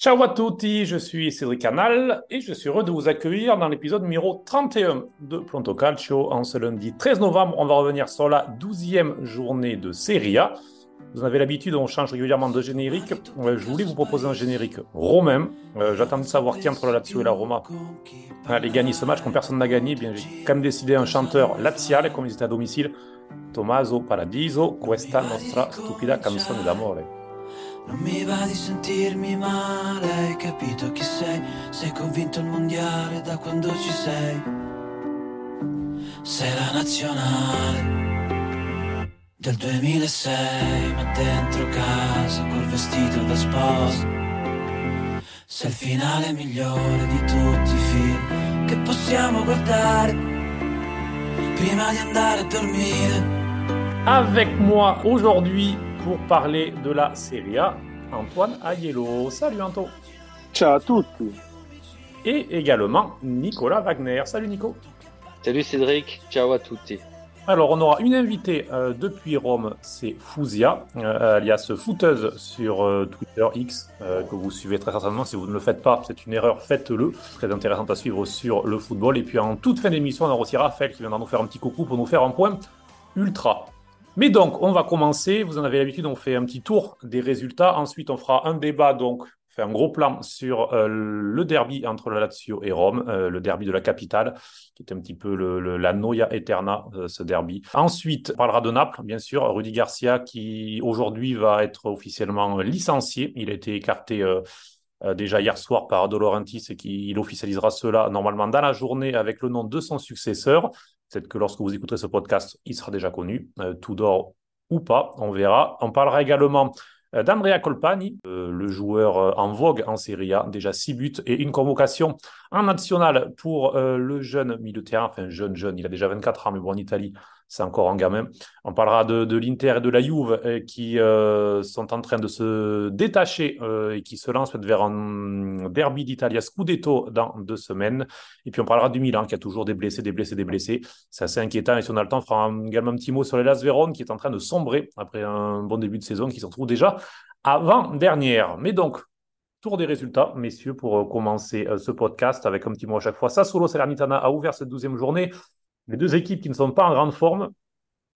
Ciao à tutti, je suis Cédric Canal et je suis heureux de vous accueillir dans l'épisode numéro 31 de Pronto Calcio. En ce lundi 13 novembre, on va revenir sur la 12e journée de Serie A. Vous en avez l'habitude, on change régulièrement de générique. Euh, je voulais vous proposer un générique romain. Euh, j'attends de savoir qui entre la Lazio et la Roma allait gagner ce match. Comme personne n'a gagné, bien j'ai quand même décidé un chanteur laziale, comme ils étaient à domicile. Tommaso Paradiso, questa nostra stupida canzone d'amore. Non mi va di sentirmi male, hai capito chi sei? Sei convinto il mondiale da quando ci sei. Sei la nazionale del 2006, ma dentro casa col vestito da sposa. Sei il finale migliore di tutti i film che possiamo guardare prima di andare a dormire. Avec moi aujourd'hui pour parler de la Serie A, Antoine Aiello. Salut Anto. Ciao à tutti. Et également Nicolas Wagner. Salut Nico. Salut Cédric, ciao à tutti. Alors, on aura une invitée euh, depuis Rome, c'est Fouzia, euh, alias Fouteuse sur euh, Twitter X, euh, que vous suivez très certainement. Si vous ne le faites pas, c'est une erreur, faites-le. Très intéressante à suivre sur le football. Et puis en toute fin d'émission, on aura aussi Raphaël qui viendra nous faire un petit coucou pour nous faire un point ultra. Mais donc, on va commencer. Vous en avez l'habitude, on fait un petit tour des résultats. Ensuite, on fera un débat, donc, fait un gros plan sur euh, le derby entre la Lazio et Rome, euh, le derby de la capitale, qui est un petit peu la noia eterna, euh, ce derby. Ensuite, on parlera de Naples, bien sûr. Rudy Garcia, qui aujourd'hui va être officiellement licencié. Il a été écarté. déjà hier soir par De Laurentiis et il officialisera cela normalement dans la journée avec le nom de son successeur. Peut-être que lorsque vous écouterez ce podcast, il sera déjà connu, euh, Tudor ou pas, on verra. On parlera également euh, d'Andrea Colpani, euh, le joueur en vogue en Serie A, déjà 6 buts et une convocation en national pour le jeune milieu de terrain, enfin jeune, jeune, il a déjà 24 ans, mais bon, en Italie, c'est encore un gamin. On parlera de, l'Inter et de la Juve euh, qui euh, sont en train de se détacher euh, et qui se lancent vers un derby d'Italia Scudetto dans deux semaines. Et puis on parlera du Milan qui a toujours des blessés, des blessés, des blessés. C'est assez inquiétant. Et si on a le temps, on fera un- également un petit mot sur les Las Vérone qui est en train de sombrer après un bon début de saison qui se retrouve déjà avant-dernière. Mais donc, tour des résultats, messieurs, pour commencer ce podcast avec un petit mot à chaque fois. Sassuolo Salernitana a ouvert cette douzième journée. Les deux équipes qui ne sont pas en grande forme.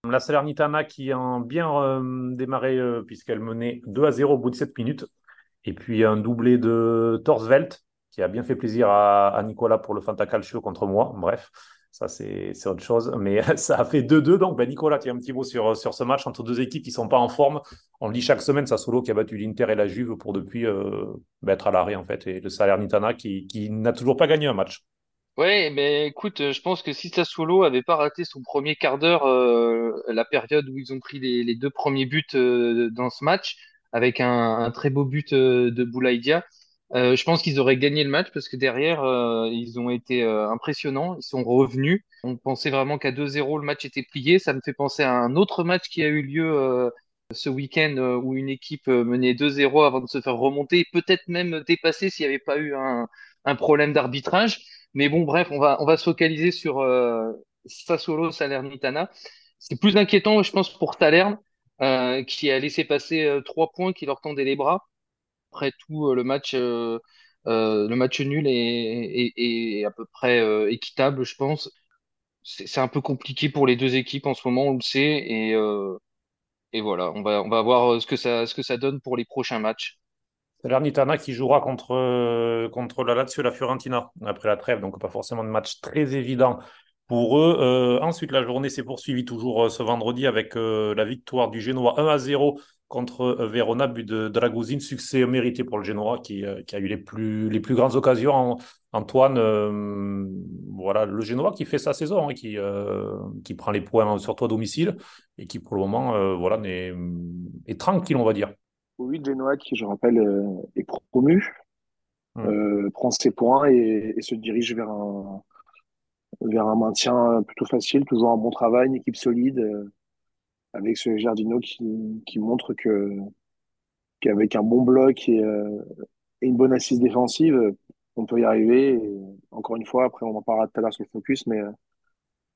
La Salernitana qui a bien euh, démarré euh, puisqu'elle menait 2 à 0 au bout de 7 minutes. Et puis un doublé de Torsvelt qui a bien fait plaisir à, Nicolas pour le Fanta Calcio contre moi. Bref, ça c'est autre chose. Mais ça a fait 2-2. Donc ben, Nicolas, tu as un petit mot sur, ce match entre deux équipes qui ne sont pas en forme. On le dit chaque semaine, Sassuolo qui a battu l'Inter et la Juve pour depuis euh, ben, être à l'arrêt en fait. Et le Salernitana qui n'a toujours pas gagné un match. Ouais, mais écoute, euh, je pense que si Sassuolo avait pas raté son premier quart d'heure, euh, la période où ils ont pris les, deux premiers buts euh, dans ce match, avec un, un très beau but euh, de Boulaïdia, euh, je pense qu'ils auraient gagné le match parce que derrière, euh, ils ont été euh, impressionnants, ils sont revenus. On pensait vraiment qu'à 2-0, le match était plié. Ça me fait penser à un autre match qui a eu lieu euh, ce week-end euh, où une équipe menait 2-0 avant de se faire remonter, peut-être même dépasser s'il n'y avait pas eu un, un problème d'arbitrage. Mais bon, bref, on va, on va se focaliser sur euh, Sassuolo Salernitana. C'est plus inquiétant, je pense, pour Salerne, euh, qui a laissé passer euh, trois points qui leur tendaient les bras. Après tout, euh, le match, euh, le match nul est, à peu près équitable, je pense. C'est un peu compliqué pour les deux équipes en ce moment, on le sait, et, et voilà, on va, on va voir ce que ça, ce que ça donne pour les prochains matchs. Salernitana qui jouera contre, euh, la Lazio et la Fiorentina après la trêve, donc pas forcément de match très évident pour eux. Euh, ensuite, la journée s'est poursuivie toujours euh, ce vendredi avec la victoire du Genoa 1 à 0 contre Verona, but de Dragousin, succès mérité pour le Genoa qui, a eu les plus, grandes occasions. Antoine, voilà, le Genoa qui fait sa saison, hein, qui, prend les points surtout à domicile et qui pour le moment voilà, est tranquille, on va dire. Oui, Genoa, qui, je rappelle, euh, est promu, euh, prend ses points et, et se dirige vers un, vers un maintien plutôt facile, toujours un bon travail, une équipe solide, euh, avec ce Giardino qui, qui montre que qu'avec un bon bloc et, euh, et une bonne assise défensive, on peut y arriver. Et encore une fois, après, on en parlera tout à l'heure sur le focus, mais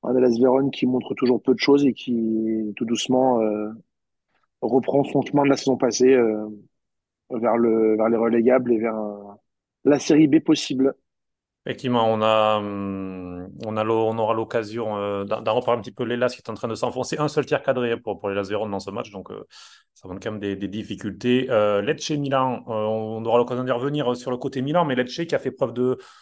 un Hellas Vérone qui montre toujours peu de choses et qui, tout doucement, reprend son de la saison passée. euh, vers le, vers les relégables et vers un, la série B possible. Effectivement, on a, hum, on aura l'occasion euh, d'en reparler un petit peu. L'Elas qui est en train de s'enfoncer. Un seul tir cadré pour, pour les Lazerons dans ce match, donc euh, ça montre quand même des, difficultés. Euh, Lecce Milan, euh, on aura l'occasion d'y revenir sur le côté Milan, mais Lecce qui a fait preuve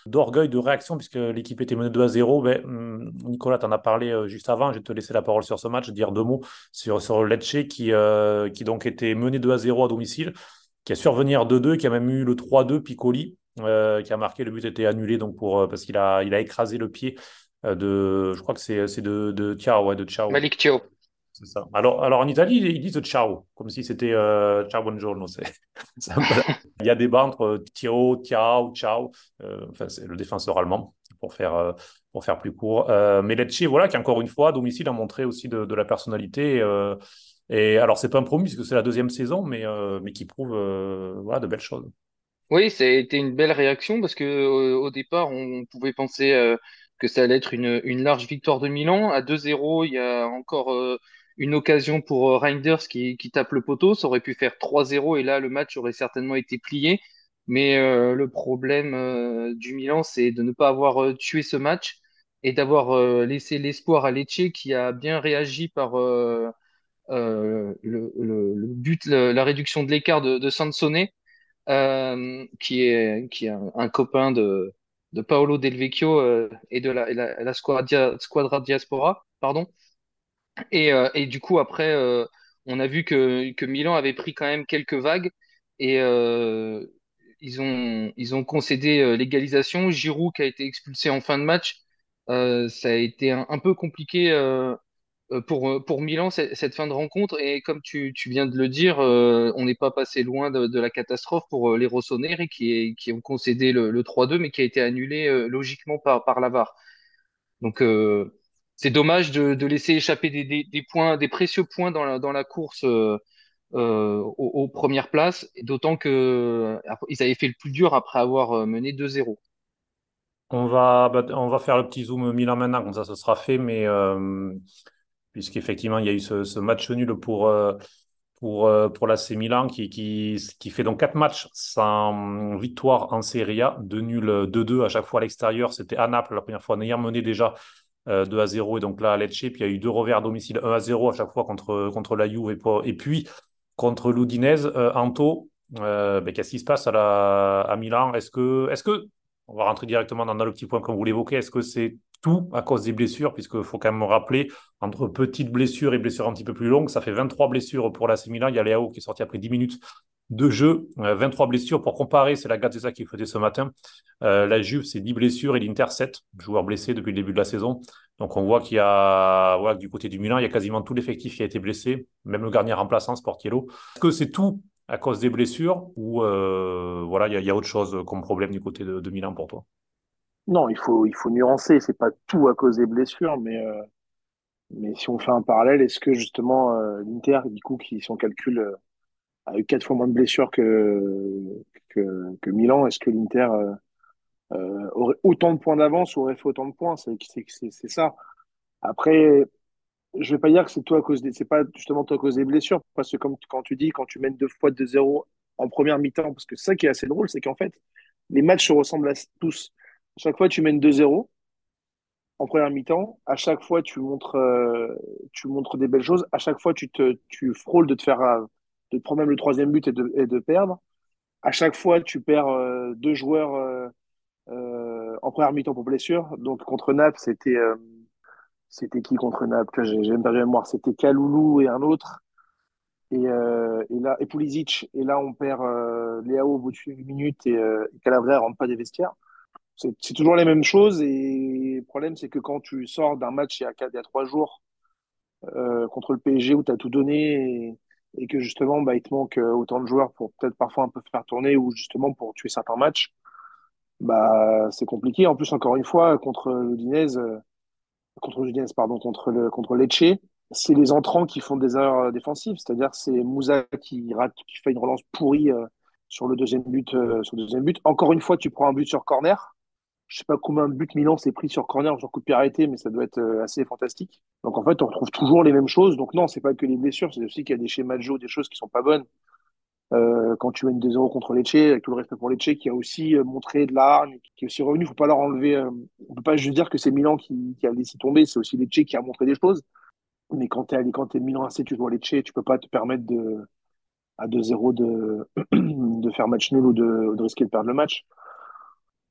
d'orgueil, de réaction, puisque l'équipe était menée 2 à 0. Ben, hum, Nicolas, tu en as parlé juste avant, je vais te laisser la parole sur ce match, dire deux mots sur, sur Lecce qui, qui donc était mené 2 à 0 à domicile qui a survenir 2-2, qui a même eu le 3-2 Piccoli, euh, qui a marqué. Le but était annulé donc pour, euh, parce qu'il a, il a écrasé le pied euh, de. Je crois que c'est, c'est de, de Thiago, ouais, de Ciao. Malik Thiaw. C'est ça. Alors, alors en Italie, ils disent ciao, comme si c'était euh, ciao buongiorno. C'est, Il y a des bas entre Tio, Ciao, ciao. Euh, enfin, c'est le défenseur allemand pour faire, pour faire plus court. Euh, mais Lecce, voilà, qui encore une fois, à domicile, a montré aussi de, de la personnalité. euh, et alors, c'est pas un promis, parce que c'est la deuxième saison, mais, euh, mais qui prouve voilà, de belles choses. Oui, ça a été une belle réaction parce que euh, au départ, on pouvait penser euh, que ça allait être une, large victoire de Milan. À 2-0, il y a encore euh, une occasion pour Reinders qui, tape le poteau. Ça aurait pu faire 3-0 et là, le match aurait certainement été plié. Mais le problème euh, du Milan, c'est de ne pas avoir tué ce match et d'avoir laissé l'espoir à Lecce qui a bien réagi par le, but, la réduction de l'écart de, de Sansone euh, qui est, qui est un, copain de, de Paolo Del Vecchio euh, et de la, la, la Squadra, Squadra Diaspora, pardon. Et, euh, et du coup, après, euh, on a vu que, que Milan avait pris quand même quelques vagues et ils ont, ils ont concédé l'égalisation. Giroud qui a été expulsé en fin de match, ça a été un peu compliqué. Euh, euh, pour, Milan, cette fin de rencontre, et comme tu, viens de le dire, euh, on n'est pas passé loin de, la catastrophe pour les Rossoneri qui, ont concédé le, le 3-2, mais qui a été annulé logiquement par, par la VAR. Donc, c'est dommage de, laisser échapper des, points, des précieux points dans la, course aux, premières places, d'autant que euh, après, ils avaient fait le plus dur après avoir mené 2-0. On va, bah, on va faire le petit zoom Milan maintenant, comme ça, ce sera fait, mais puisqu'effectivement, il y a eu ce, match nul pour, euh, pour, euh, pour l'AC Milan qui, qui, qui fait donc quatre matchs sans victoire en Serie A, de nul 2-2 à chaque fois à l'extérieur. C'était à Naples la première fois, en ayant mené déjà euh, 2 à 0 et donc là à Lecce. Puis il y a eu deux revers à domicile, 1 à 0 à chaque fois contre, contre la Juve et, puis contre l'Udinese. Euh, Anto, euh, ben, qu'est-ce qui se passe à, la, à Milan? Est-ce que, est-ce que, on va rentrer directement dans le petit point comme vous l'évoquez, est-ce que c'est tout à cause des blessures Puisqu'il faut quand même rappeler, entre petites blessures et blessures un petit peu plus longues, ça fait 23 blessures pour l'AC Milan. Il y a Léao qui est sorti après 10 minutes de jeu, euh, 23 blessures. Pour comparer, c'est la Gazzetta qui faisait ce matin. Euh, la Juve, c'est 10 blessures et l'Inter 7 joueurs blessés depuis le début de la saison. Donc on voit qu'il y a, du côté du Milan, il y a quasiment tout l'effectif qui a été blessé, même le gardien remplaçant, Sportiello. Est-ce que c'est tout à cause des blessures ou euh, voilà, il y, a, autre chose comme problème du côté de Milan pour toi? Non, il faut, il faut nuancer. C'est pas tout à cause des blessures, mais, euh, mais si on fait un parallèle, est-ce que justement euh, l'Inter, du coup, qui son calcul euh, a eu quatre fois moins de blessures que, que, que Milan, est-ce que l'Inter euh, euh, aurait autant de points d'avance ou aurait fait autant de points? C'est, ça. Après, je vais pas dire que c'est tout à cause des, c'est pas justement tout à cause des blessures, parce que comme quand tu dis, quand tu mènes deux fois 2-0 en première mi-temps, parce que ça qui est assez drôle, c'est qu'en fait, les matchs se ressemblent à tous. Chaque fois, tu mènes 2-0 en première mi-temps. À chaque fois, tu montres, euh, tu montres des belles choses. À chaque fois, tu te, tu frôles de te faire, euh, de prendre même le troisième but et de, et de perdre. À chaque fois, tu perds euh, deux joueurs en première mi-temps pour blessure. Donc contre Naples, c'était, c'était qui contre Naples? J'ai même perdu la mémoire. C'était Kaloulou et un autre. Et, et là, et Pulisic. Et là, on perd Léao au bout de 8 minutes et, et Calabria rentre pas des vestiaires. C'est toujours les mêmes choses et le problème, c'est que quand tu sors d'un match il y a, il y a trois jours euh, contre le PSG où tu as tout donné et, et que justement, bah, il te manque euh, autant de joueurs pour peut-être parfois un peu faire tourner ou justement pour tuer certains matchs, bah, c'est compliqué. En plus, encore une fois, contre l'Udinese, euh, contre l'Udinese, pardon, contre le, contre Lecce, c'est les entrants qui font des erreurs euh, défensives. C'est-à-dire, c'est Moussa qui rate, qui fait une relance pourrie euh, sur le deuxième but, euh, sur le deuxième but. Encore une fois, tu prends un but sur corner. Je sais pas combien de buts Milan s'est pris sur corner, sur coup de pied arrêté, mais ça doit être euh, assez fantastique. Donc en fait, on retrouve toujours les mêmes choses. Donc non, c'est pas que les blessures, c'est aussi qu'il y a des schémas de jeu, des choses qui sont pas bonnes. euh, quand tu mènes 2-0 contre Lecce, avec tout le respect pour Lecce, qui a aussi euh, montré de l'arme, qui est aussi revenu. Faut pas leur enlever. Euh, on peut pas juste dire que c'est Milan qui, qui a laissé tomber, c'est aussi Lecce qui a montré des choses. Mais quand tu es, quand es Milan AC, tu joues Lecce, tu peux pas te permettre de, à 2-0 de, de faire match nul ou de, de risquer de perdre le match.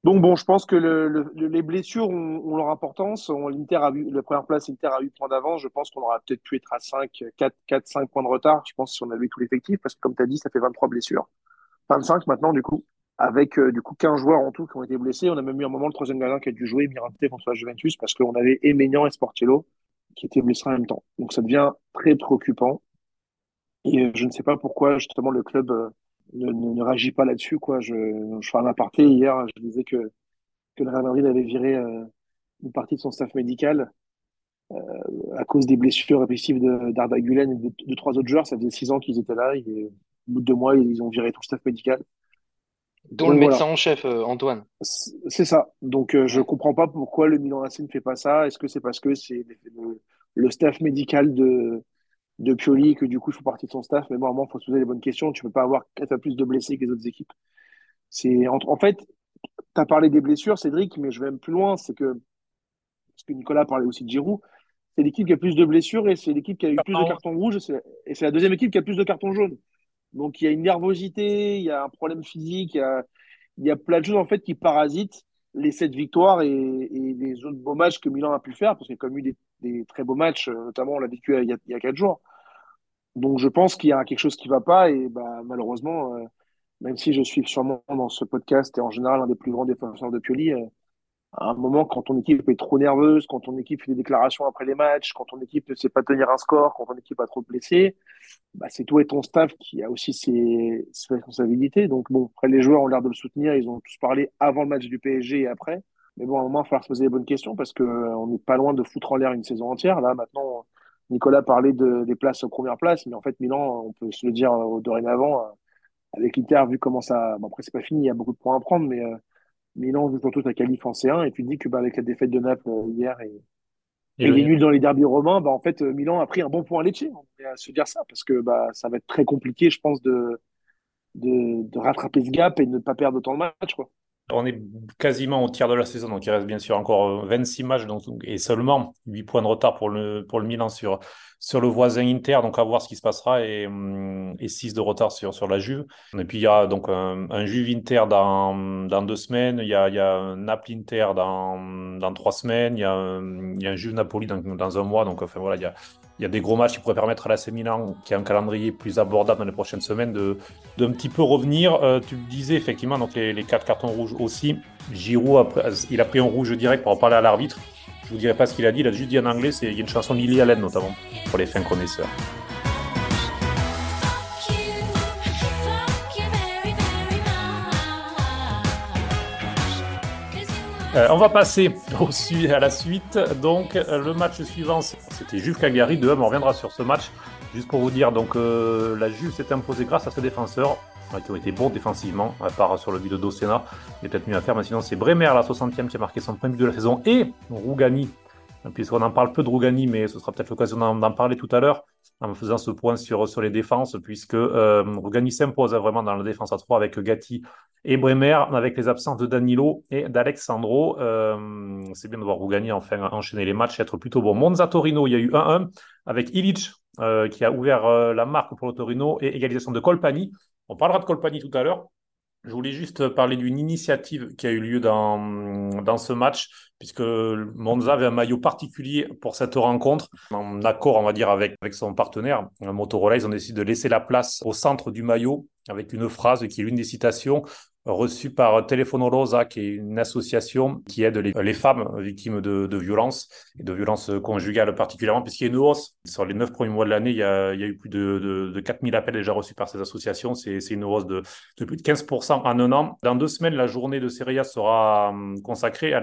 Donc bon, je pense que le, le, les blessures ont, leur importance. On, L'Inter a eu, la première place, Inter a 8 points d'avance. Je pense qu'on aurait peut-être pu être à 5, 4, 4, 5 points de retard. Je pense si on avait tout l'effectif, parce que comme tu as dit, ça fait 23 blessures. 25 maintenant, du coup, avec euh, du coup 15 joueurs en tout qui ont été blessés. On a même eu un moment le troisième gardien qui a dû jouer Mirante contre la Juventus parce qu'on avait Emenian et Sportiello qui étaient blessés en même temps. Donc ça devient très préoccupant. Et euh, je ne sais pas pourquoi justement le club euh, ne, ne, ne réagit pas là-dessus. Quoi. Je, je fais un aparté hier, je disais que, que le Real Madrid avait viré euh, une partie de son staff médical euh, à cause des blessures répétitives d'Arda Gulen et de, de, trois autres joueurs. Ça faisait six ans qu'ils étaient là. Et, au bout de deux mois, ils ont viré tout le staff médical. Dont Donc, le médecin voilà. en chef, euh, Antoine. C'est ça. Donc euh, je comprends pas pourquoi le Milan AC ne fait pas ça. Est-ce que c'est parce que c'est le, le, staff médical de, de Pioli que du coup il faut partie de son staff Mais bon, à un moment, il faut se poser les bonnes questions. Tu peux pas avoir quatre fois plus de blessés que les autres équipes. C'est en, en, fait, tu as parlé des blessures, Cédric, mais je vais même plus loin. C'est que parce que Nicolas parlait aussi de Giroud. C'est l'équipe qui a plus de blessures et c'est l'équipe qui a eu plus de cartons rouges et c'est la deuxième équipe qui a plus de cartons jaunes. Donc il y a une nervosité, il y a un problème physique, il y a, il y a plein de choses en fait qui parasitent les sept victoires et, et les autres beaux matchs que Milan a pu faire, parce qu'il y a quand même eu des, des très beaux matchs, notamment on l'a vécu il y, a, il y a quatre jours. Donc je pense qu'il y a quelque chose qui va pas et bah, malheureusement, euh, même si je suis sûrement dans ce podcast et en général un des plus grands défenseurs de Pioli, euh, à un moment quand ton équipe est trop nerveuse, quand ton équipe fait des déclarations après les matchs, quand ton équipe ne sait pas tenir un score, quand ton équipe a trop de blessés, bah, c'est toi et ton staff qui a aussi ses, responsabilités. Donc bon, après les joueurs ont l'air de le soutenir, ils ont tous parlé avant le match du PSG et après. Mais bon, à un moment, il va falloir se poser les bonnes questions parce que euh, n'est pas loin de foutre en l'air une saison entière. Là, maintenant, Nicolas parlait de, des places aux premières places, mais en fait, Milan, on peut se le dire euh, dorénavant, euh, avec l'Inter, vu comment ça. Bon, après, c'est pas fini, il y a beaucoup de points à prendre, mais euh, Milan joue surtout sa qualif en C1, et tu dis que bah, avec la défaite de Naples hier et, et, et les nuls dans les derbies romains, bah, en fait, Milan a pris un bon point à Lecce. On peut se dire ça, parce que bah, ça va être très compliqué, je pense, de, de, de rattraper ce gap et de ne pas perdre autant de matchs. Quoi. On est quasiment au tiers de la saison, donc il reste bien sûr encore 26 matchs donc, et seulement 8 points de retard pour le, pour le Milan sur, sur le voisin Inter, donc à voir ce qui se passera, et, et 6 de retard sur, sur la Juve. Et puis il y a donc un, Juve Inter dans, dans deux semaines, il y a, il y a un Naples Inter dans, dans trois semaines, il y a un, il y a un Juve Napoli dans, dans un mois, donc enfin voilà, il y a, il y a des gros matchs qui pourraient permettre à l'AC Milan, qui a un calendrier plus abordable dans les prochaines semaines, de d'un petit peu revenir. Euh, tu le disais effectivement, donc les, les, quatre cartons rouges aussi. Giroud, après, il a pris un rouge direct pour en parler à l'arbitre. Je vous dirai pas ce qu'il a dit, il a juste dit en anglais, c'est il y a une chanson de Lily Allen notamment, pour les fins connaisseurs. Euh, on va passer au, à la suite. Donc, euh, le match suivant, c'était Juve Cagliari 2 On reviendra sur ce match. Juste pour vous dire, donc euh, la Juve s'est imposée grâce à ses défenseurs qui ont été bons défensivement, à part sur le but de Docena. Il a peut-être mieux à faire, mais sinon c'est Bremer, la 60e, qui a marqué son premier but de la saison, et Rougani, puisqu'on en parle peu de Rougani, mais ce sera peut-être l'occasion d'en parler tout à l'heure, en faisant ce point sur, les défenses, puisque euh, s'impose vraiment dans la défense à 3 avec Gatti et Bremer, avec les absences de Danilo et d'Alexandro. Euh, c'est bien de voir Rougani enfin enchaîner les matchs et être plutôt bon. Monza Torino, il y a eu 1-1 avec Ilic euh, qui a ouvert euh, la marque pour le Torino et égalisation de Colpani. On parlera de Colpani tout à l'heure. Je voulais juste parler d'une initiative qui a eu lieu dans, ce match, puisque Monza avait un maillot particulier pour cette rencontre. En accord, on va dire, avec, avec son partenaire, Motorola, ils ont décidé de laisser la place au centre du maillot avec une phrase qui est l'une des citations reçu par Telefono Rosa, qui est une association qui aide les, femmes victimes de, violences, et de violences conjugales particulièrement, puisqu'il y a une hausse. Sur les neuf premiers mois de l'année, il, y a eu plus de, de, de 4000 appels déjà reçus par ces associations. C'est une hausse de, plus de 15% en un an. Dans deux semaines, la journée de Seria sera hum, consacrée à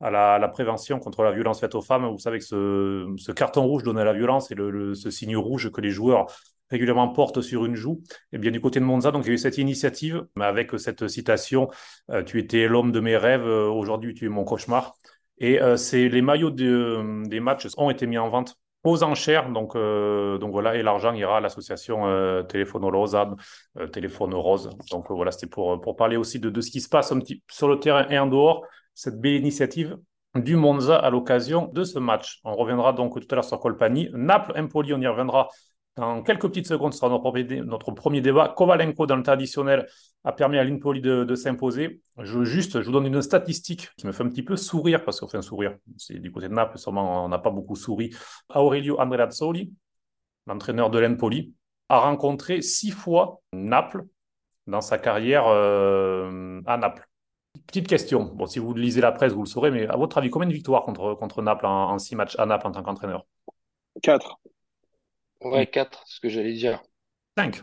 la prévention contre la violence faite aux femmes. Vous savez que ce, carton rouge donné à la violence et ce signe rouge que les joueurs régulièrement porte sur une joue. Et bien du côté de Monza, donc il y a eu cette initiative avec cette citation euh, "Tu étais l'homme de mes rêves, aujourd'hui tu es mon cauchemar". Et euh, c'est les maillots de, des matchs ont été mis en vente aux enchères. Donc, euh, donc voilà, et l'argent ira à l'association euh, Téléphone Rosa, euh, Téléphone Rose. Donc voilà, c'était pour, pour parler aussi de, de ce qui se passe un petit, sur le terrain et en dehors, cette belle initiative du Monza à l'occasion de ce match. On reviendra donc tout à l'heure sur Colpani. Naples, Empoli, on y reviendra dans quelques petites secondes, ce sera notre premier, débat. Kovalenko, dans le temps additionnel, a permis à l'Impoli de, s'imposer. Je, juste, je vous donne une statistique qui me fait un petit peu sourire, parce qu'on fait un sourire, c'est du côté de Naples, sûrement on n'a pas beaucoup souri. Aurelio Andreazzoli, l'entraîneur de l'Empoli, a rencontré six fois Naples dans sa carrière euh, à Naples. Petite question, bon, si vous lisez la presse, vous le saurez, mais à votre avis, combien de victoires contre, contre Naples en six matchs à Naples en tant qu'entraîneur? Quatre. Ouais, 4, ce que j'allais dire. 5.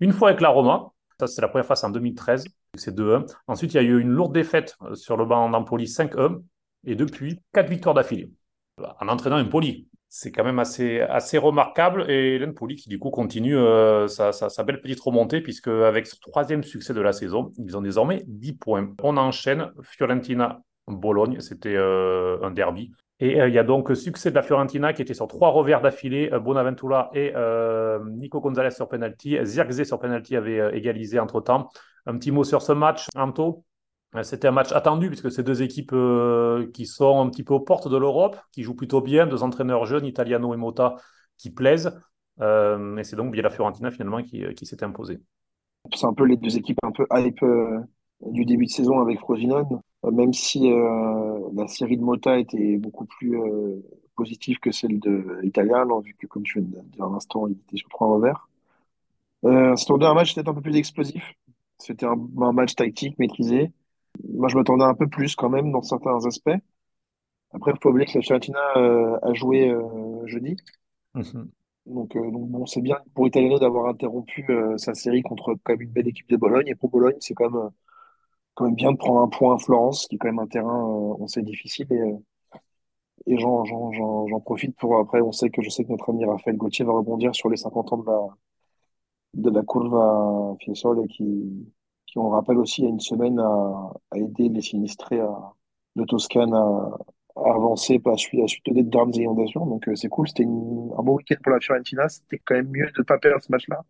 Une fois avec la Roma, ça c'est la première c'est en 2013, c'est 2-1. Ensuite, il y a eu une lourde défaite euh, sur le banc d'Empoli, 5-1. Et depuis, 4 victoires d'affilée. En entraînant Empoli. C'est quand même assez, assez remarquable. Et l'Empoli qui, du coup, continue euh, sa, sa, belle petite remontée, puisque avec ce troisième succès de la saison, ils ont désormais 10 points. On enchaîne Fiorentina-Bologne. C'était euh, un derby. Et euh, il y a donc succès de la Fiorentina qui était sur trois revers d'affilée, euh, Bonaventura et euh, Nico Gonzalez sur penalty. Zirkzee sur penalty avait égalisé entre-temps. Un petit mot sur ce match, Anto? C'était un match attendu puisque ces deux équipes qui sont un petit peu aux portes de l'Europe, qui jouent plutôt bien, deux entraîneurs jeunes, Italiano et Mota, qui plaisent. et c'est donc bien la Fiorentina finalement qui, qui s'est imposée. C'est un peu les deux équipes un peu hype du début de saison avec Frosinone, euh, même si euh, la série de Mota était beaucoup plus euh, positive que celle de l'Italien, vu que, comme tu viens de dire à l'instant, il était sur trois revers. Euh, C'était un match peut-être un peu plus explosif. C'était un, match tactique, maîtrisé. Moi, je m'attendais un peu plus quand même dans certains aspects. Après, il faut oublier que la Fiorentina a joué jeudi. Mhm. Donc, donc, bon, c'est bien pour Italiano d'avoir interrompu sa série contre quand même une belle équipe de Bologne. Et pour Bologne, c'est quand même quand même bien de prendre un point à Florence, qui est quand même un terrain, euh, on sait, difficile. Et, euh, et j'en, j'en, j'en, profite pour après, on sait que je sais que notre ami Raphaël Gauthier va rebondir sur les 50 ans de la, de la Curva Fiesole qui, qui, on rappelle aussi, il y a une semaine, a, a aidé les sinistrés à, de Toscane à, à avancer à suite, à suite des drames et inondations. Donc euh, c'est cool, c'était un bon week-end pour la Fiorentina. C'était quand même mieux de ne pas perdre ce match-là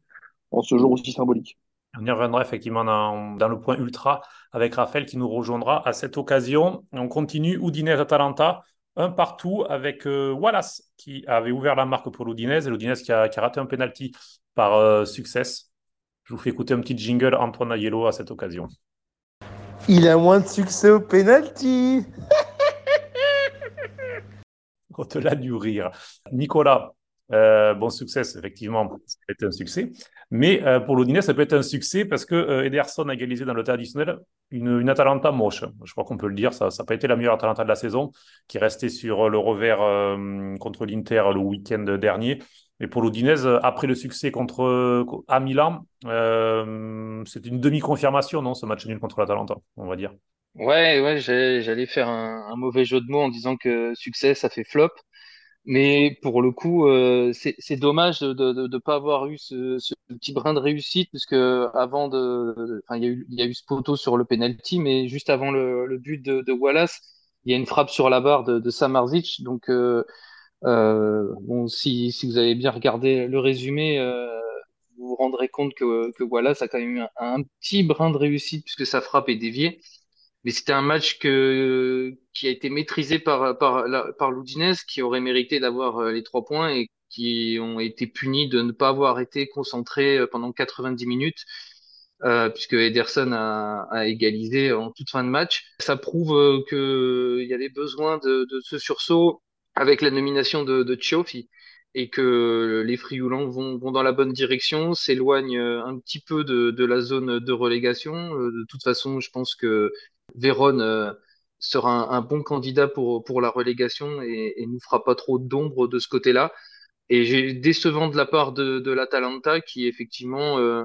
en ce jour aussi symbolique. On y reviendra effectivement dans, le point ultra avec Raphaël qui nous rejoindra à cette occasion. On continue Udinese-Atalanta, un partout avec euh, Wallace qui avait ouvert la marque pour l'Udinese et l'Udinese qui a, raté un penalty par euh, succès. Je vous fais écouter un petit jingle Antoine Aiello à cette occasion. Il a moins de succès au penalty Au-delà du rire. Nicolas, euh, bon succès, effectivement, ça a été un succès. Mais euh, pour l'Odinès, ça peut être un succès parce que euh, Ederson a égalisé dans le temps additionnel une, Atalanta moche. Je crois qu'on peut le dire, ça n'a pas été la meilleure Atalanta de la saison, qui est restée sur le revers contre l'Inter le week-end dernier. Mais pour l'Odinez, après le succès contre, à Milan, c'est une demi-confirmation, non, ce match nul contre l'Atalanta, on va dire. Ouais, ouais, j'allais faire un, mauvais jeu de mots en disant que succès, ça fait flop. Mais pour le coup, euh, c'est dommage de ne pas avoir eu ce, petit brin de réussite, puisque avant de, enfin, il y a eu, ce poteau sur le penalty, mais juste avant le, but de, Wallace, il y a une frappe sur la barre de, de Samarzic. Donc, euh, euh, si, vous avez bien regardé le résumé, vous vous rendrez compte que, Wallace a quand même eu un petit brin de réussite, puisque sa frappe est déviée mais c'était un match qui a été maîtrisé par, par, par qui aurait mérité d'avoir euh, les trois points et qui ont été punis de ne pas avoir été concentrés euh, pendant 90 minutes, euh, puisque Ederson a, égalisé en toute fin de match. Ça prouve qu'il y avait besoin de, ce sursaut avec la nomination de, de Chiofi et que les Frioulans vont, dans la bonne direction, s'éloignent un petit peu de la zone de relégation. De toute façon, je pense que Vérone euh, sera un, bon candidat pour, pour la relégation et, et nous fera pas trop d'ombre de ce côté-là. Et j'ai décevant de la part de, de l'Atalanta qui effectivement euh,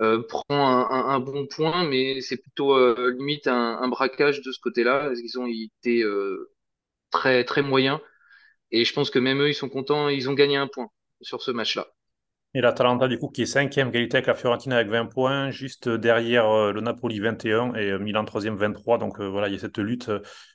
euh, prend un, bon point, mais c'est plutôt limite un, un, braquage de ce côté-là. Ils ont été très très moyens et je pense que même eux ils sont contents. Ils ont gagné un point sur ce match-là. Et l'Atalanta, du coup, qui est cinquième, qualité avec la Fiorentina avec 20 points, juste derrière euh, le Napoli 21 et euh, Milan troisième 23. Donc euh, voilà, il y a cette lutte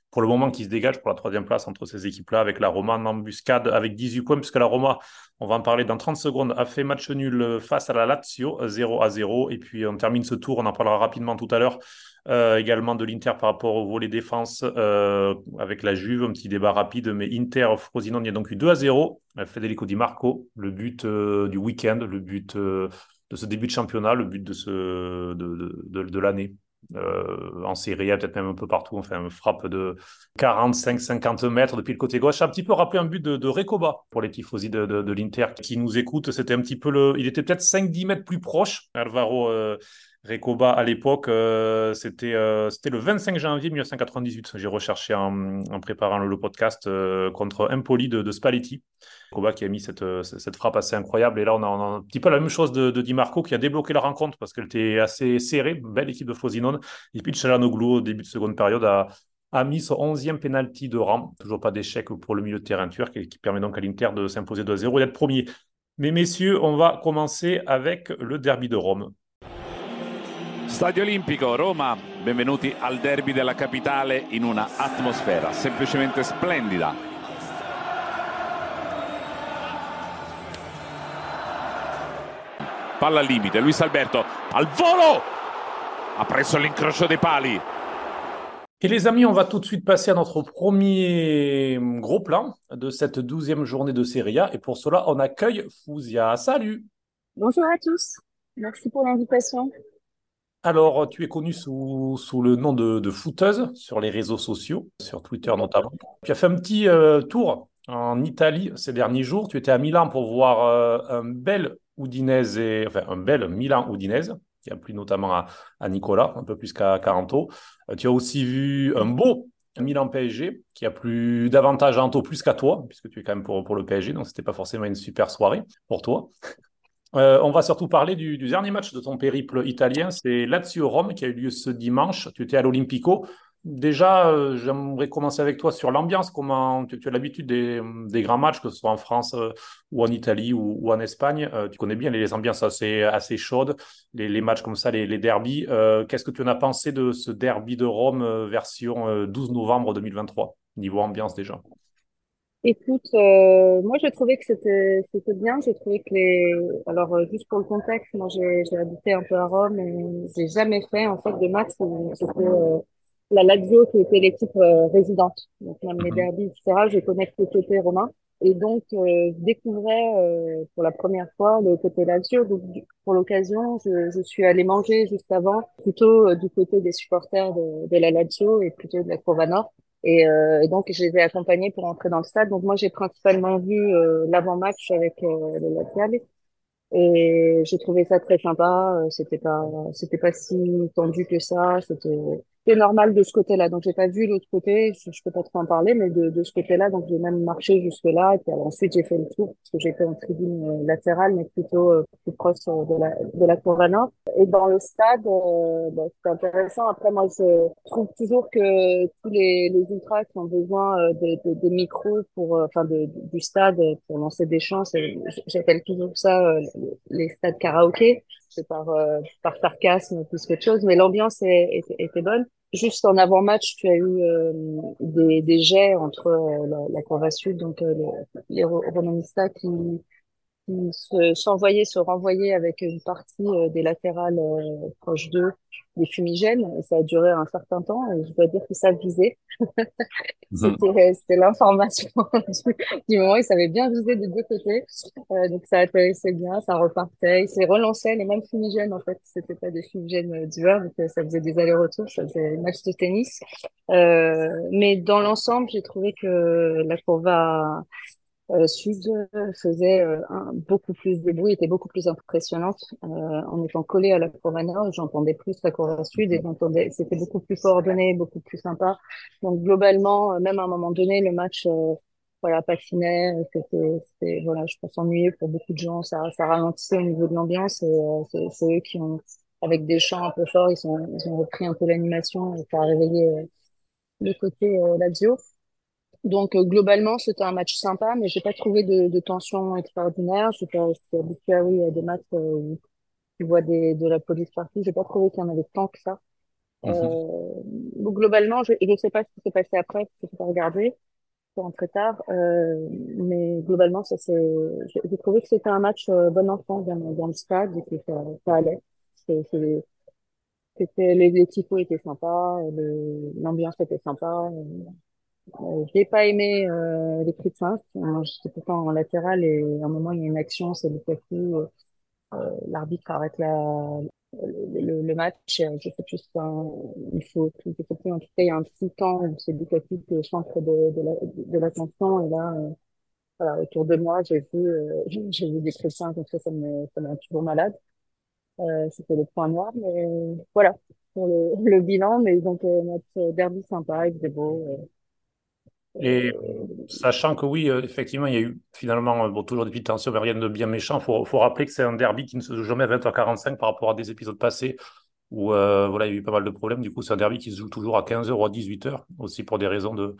pour le moment qui se dégage pour la troisième place entre ces équipes-là, avec la Roma en embuscade avec 18 points, puisque la Roma, on va en parler dans 30 secondes, a fait match nul face à la Lazio, 0 à 0. Et puis on termine ce tour, on en parlera rapidement tout à l'heure, euh, également de l'Inter par rapport au volet défense euh, avec la Juve, un petit débat rapide, mais Inter, Frosinone, il y a donc eu 2 à 0. Federico Di Marco, le but euh, du week-end, le but de ce début de championnat, le but de l'année. Euh, en série A, peut-être même un peu partout. Enfin, une frappe de 45-50 mètres depuis le côté gauche. Un petit peu rappelé un but de, de Recoba pour les tifosi de, de, de l'Inter qui nous écoutent. C'était un petit peu le. Il était peut-être 5-10 mètres plus proche. Alvaro euh, Recoba à l'époque, euh, c'était euh, c'était le 25 janvier 1998. J'ai recherché en, préparant le, podcast euh, contre Impoli de, de Spalletti. Koba qui a mis cette, cette frappe assez incroyable. Et là, on a, un petit peu la même chose de, Di Marco qui a débloqué la rencontre parce qu'elle était assez serrée. Belle équipe de Frosinone. Et puis Chalanoglu, au début de seconde période, a, a mis son 11e penalty de rang. Toujours pas d'échec pour le milieu de terrain turc qui, qui permet donc à l'Inter de s'imposer 2-0 et d'être premier. Mais messieurs, on va commencer avec le derby de Rome. Stadio Olimpico, Roma, benvenuti al derby della capitale in una atmosfera semplicemente splendida. Palla al limite, Luis Alberto al volo! Ha preso l'incrocio dei pali. Et les amis, on va tout de suite passer à notre premier gros plan de cette douzième journée de Serie A. Et pour cela, on accueille Fouzia. Salut Bonjour à tous. Merci pour l'invitation. Alors, tu es connue sous, le nom de, de footeuse sur les réseaux sociaux, sur Twitter notamment. Tu as fait un petit euh, tour en Italie ces derniers jours. Tu étais à Milan pour voir euh, un bel Udinese, enfin un bel Milan Udinese, qui a plu notamment à, à Nicolas, un peu plus qu'à Caranto. Euh, tu as aussi vu un beau Milan PSG, qui a plu davantage à Anto plus qu'à toi, puisque tu es quand même pour, pour le PSG, donc c'était pas forcément une super soirée pour toi. Euh, on va surtout parler du, dernier match de ton périple italien, c'est Lazio-Rome qui a eu lieu ce dimanche. Tu étais à l'Olympico. Déjà, euh, j'aimerais commencer avec toi sur l'ambiance. Comment tu, as l'habitude des, grands matchs, que ce soit en France euh, ou en Italie ou, en Espagne. Tu connais bien les, ambiances assez, assez chaudes, les, matchs comme ça, les, les derbys. Euh, qu'est-ce que tu en as pensé de ce derby de Rome version 12 novembre 2023, niveau ambiance déjà? Écoute, euh, moi j'ai trouvé que c'était c'était bien. J'ai trouvé que les alors euh, juste pour le contexte, moi j'ai j'ai habité un peu à Rome et j'ai jamais fait en fait de match où c'était euh, la Lazio qui était l'équipe euh, résidente. Donc même les derbys etc. Je connais que le côté romain et donc euh, je découvrais pour la première fois le côté Lazio. Donc pour l'occasion, je je suis allée manger juste avant, plutôt du côté des supporters de, de la Lazio et plutôt de la Curva Nord. Et, euh, donc, je les ai accompagnés pour entrer dans le stade. Donc, moi, j'ai principalement vu euh, l'avant-match avec euh, le Laziale. Et j'ai trouvé ça très sympa. C'était pas, c'était pas si tendu que ça. C'était, c'est normal de ce côté-là. Donc, j'ai pas vu l'autre côté. Je, je, peux pas trop en parler, mais de, de ce côté-là, donc j'ai même marché jusque là. Et puis ensuite, j'ai fait le tour parce que j'étais en tribune latérale, mais plutôt euh, plus proche de la de la cour nord. Et dans le stade, euh, bah, c'est intéressant. Après, moi, je trouve toujours que tous les, les ultras qui ont besoin de, de, de micros pour, euh, enfin, de, du stade pour lancer des chants, j'appelle toujours ça euh, les stades karaoké. C'est par par sarcasme plus qu'autre chose, mais l'ambiance était bonne juste en avant-match, tu as eu euh, des, des jets entre euh, la, la Courva Sud, donc euh, les, les qui, qui s'envoyaient, se, se renvoyaient avec une partie des latérales proches d'eux, des fumigènes. Et ça a duré un certain temps et je dois dire que ça visait. C'était l'information du, du, moment. Ils savaient bien viser des deux côtés. Euh, donc ça atterrissait bien, ça repartait. Ils se relançaient les mêmes fumigènes en fait. C'était pas des fumigènes euh, d'hiver, donc ça faisait des allers-retours, ça faisait un match de tennis. Euh, mais dans l'ensemble, j'ai trouvé que la Courva euh, Sud faisait euh, un, beaucoup plus de bruit, était beaucoup plus impressionnante euh, en étant collée à la Nord. J'entendais plus la Courva Sud et j'entendais, c'était beaucoup plus coordonné, beaucoup plus sympa. Donc globalement, euh, même à un moment donné, le match, euh, voilà, patinait. C'était, voilà, je pense ennuyé pour beaucoup de gens. Ça, ça ralentissait au niveau de l'ambiance et c'est eux qui ont, avec des chants un peu forts, ils sont, ils ont repris un peu l'animation a réveillé le côté Lazio. Donc euh, globalement, c'était un match sympa, mais j'ai pas trouvé de, de tension extraordinaire. Je suis habituée à, oui, à des matchs euh, où tu vois des, de la police partout. J'ai pas trouvé qu'il y en avait tant que ça. Euh, Mhm. donc globalement, je ne sais pas ce qui s'est passé après, parce que je pas regardé, c'est rentré tard, euh, mais globalement, ça c'est, j'ai trouvé que c'était un match euh, bon enfant dans, dans le stade et que ça, ça allait. C'était, les, les tifos étaient sympas, l'ambiance était sympa. Euh, j'ai pas aimé euh, les coups de. Euh, J'étais pourtant en latéral et à un moment il y a une action, c'est Lukaku, euh, euh, l'arbitre arrête la, le, le, le match. euh, Je sais plus, un- il faut, je sais plus, en tout cas il y a un petit temps où c'est Lukaku qui est au centre de, de la, l'attention et là, euh, voilà, autour de moi j'ai vu, euh, j'ai vu des cinq, donc ça, ça me, ça m'a toujours malade. C'était le point noir, mais voilà pour le, le bilan. Mais donc notre derby sympa, il faisait beau. Et euh, sachant que oui, euh, effectivement, il y a eu finalement euh, bon, toujours des petites tensions, mais rien de bien méchant. Il faut, rappeler que c'est un derby qui ne se joue jamais à 20h45 par rapport à des épisodes passés où voilà, il y a eu pas mal de problèmes. Du coup, c'est un derby qui se joue toujours à 15h ou à 18h, aussi pour des raisons de,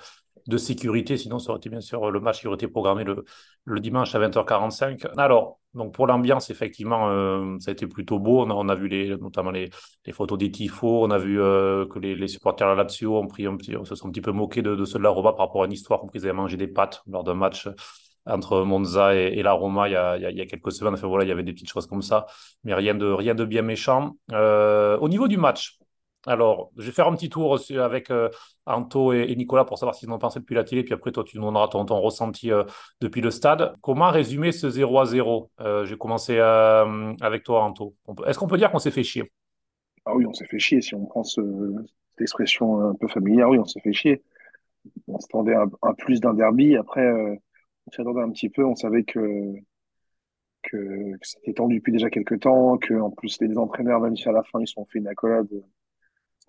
de sécurité. Sinon, ça aurait été bien sûr le match qui aurait été programmé le, le dimanche à 20h45. Alors, donc pour l'ambiance, effectivement, euh, ça a été plutôt beau. On a, vu notamment les, photos des tifos. On a vu euh, que les, supporters de la Lazio ont pris un se sont un petit peu moqués de, ceux de la Roma par rapport à une histoire où ils avaient mangé des pâtes lors d'un match entre Monza et, la Roma il y a quelques semaines. Enfin, voilà, il y avait des petites choses comme ça, mais rien de, rien de bien méchant. Euh, au niveau du match, alors, je vais faire un petit tour avec euh, Anto et, Nicolas pour savoir s'ils ont pensé depuis la télé, puis après, toi, tu nous donneras ton, ressenti euh, depuis le stade. Comment résumer ce 0 à 0 euh, J'ai commencé avec toi, Anto. Est-ce qu'on peut dire qu'on s'est fait chier? Ah oui, on s'est fait chier. Si on prend ce, cette expression un peu familière, oui, on s'est fait chier. On s'attendait à un plus d'un derby. Après, on s'attendait un petit peu. On savait que, c'était tendu depuis déjà quelques temps, que en plus les entraîneurs, même si à la fin ils sont fait une accolade,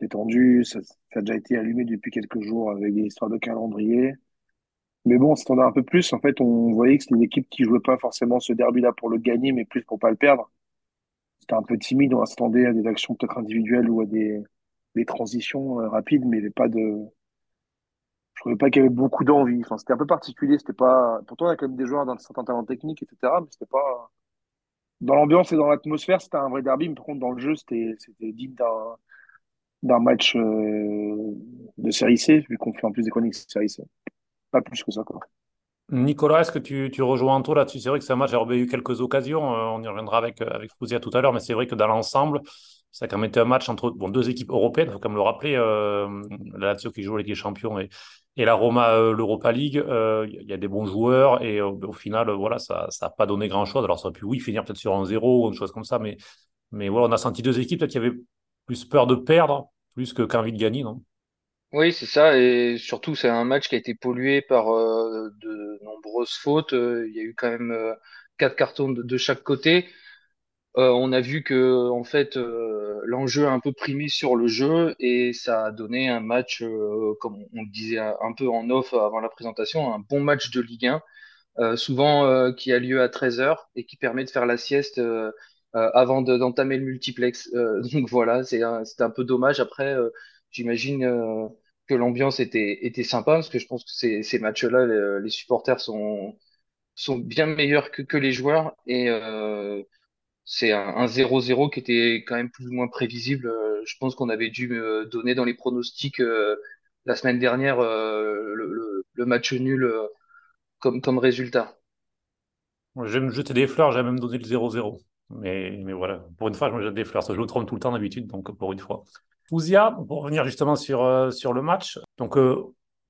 tendu. Ça, a déjà été allumé depuis quelques jours avec des histoires de calendrier. Mais bon, on s'attendait un peu plus. En fait, on voyait que c'était une équipe qui jouait pas forcément ce derby-là pour le gagner, mais plus pour pas le perdre. C'était un peu timide. On s'attendait à des actions peut-être individuelles ou à des, transitions euh, rapides, mais il n'y avait pas de, je trouvais pas qu'il y avait beaucoup d'envie. Enfin, c'était un peu particulier. C'était pas. Pourtant, il y a quand même des joueurs d'un certain talent technique, etc. Mais c'était pas. Dans l'ambiance et dans l'atmosphère, c'était un vrai derby. Mais par contre, dans le jeu, c'était digne d'un d'un match euh, de série C, vu qu'on fait en plus des chroniques série C. Pas plus que ça, quoi. Nicolas, est-ce que tu, tu rejoins Anto là-dessus? C'est vrai que un match, a eu quelques occasions, euh, on y reviendra avec, avec Fouzia tout à l'heure, mais c'est vrai que dans l'ensemble, ça a quand même été un match entre bon, deux équipes européennes, il faut quand même le rappeler, euh, la Lazio qui joue Ligue des Champions et, et la Roma euh, l'Europa League. Il euh, y a des bons joueurs et euh, au final, voilà, ça n'a pas donné grand-chose. Alors ça aurait pu, oui, finir peut-être sur un zéro ou une chose comme ça, mais, mais voilà, on a senti deux équipes qui avaient plus peur de perdre plus que qu'envie de gagner, non? Oui, c'est ça. Et surtout, c'est un match qui a été pollué par euh, de nombreuses fautes. Il y a eu quand même euh, quatre cartons de, chaque côté. Euh, on a vu que en fait l'enjeu a un peu primé sur le jeu et ça a donné un match, comme on le disait un peu en off avant la présentation, un bon match de Ligue 1, euh, souvent qui a lieu à 13h et qui permet de faire la sieste euh, avant de- d'entamer le multiplex. Euh, donc voilà, c'est c'était un peu dommage. Après, euh, j'imagine que l'ambiance était, était sympa parce que je pense que ces, ces matchs-là, les, les supporters sont, sont bien meilleurs que, que les joueurs et c'est un un 0-0 qui était quand même plus ou moins prévisible. Je pense qu'on avait dû donner dans les pronostics euh, la semaine dernière euh, le, le- le match nul euh, comme, comme résultat. Je vais me jeter des fleurs, j'ai même donné le 0-0. Mais, mais voilà, pour une fois, je me jette des fleurs. Je me trompe tout le temps d'habitude, donc pour une fois. Fouzia, pour revenir justement sur, euh, sur le match. Donc, euh,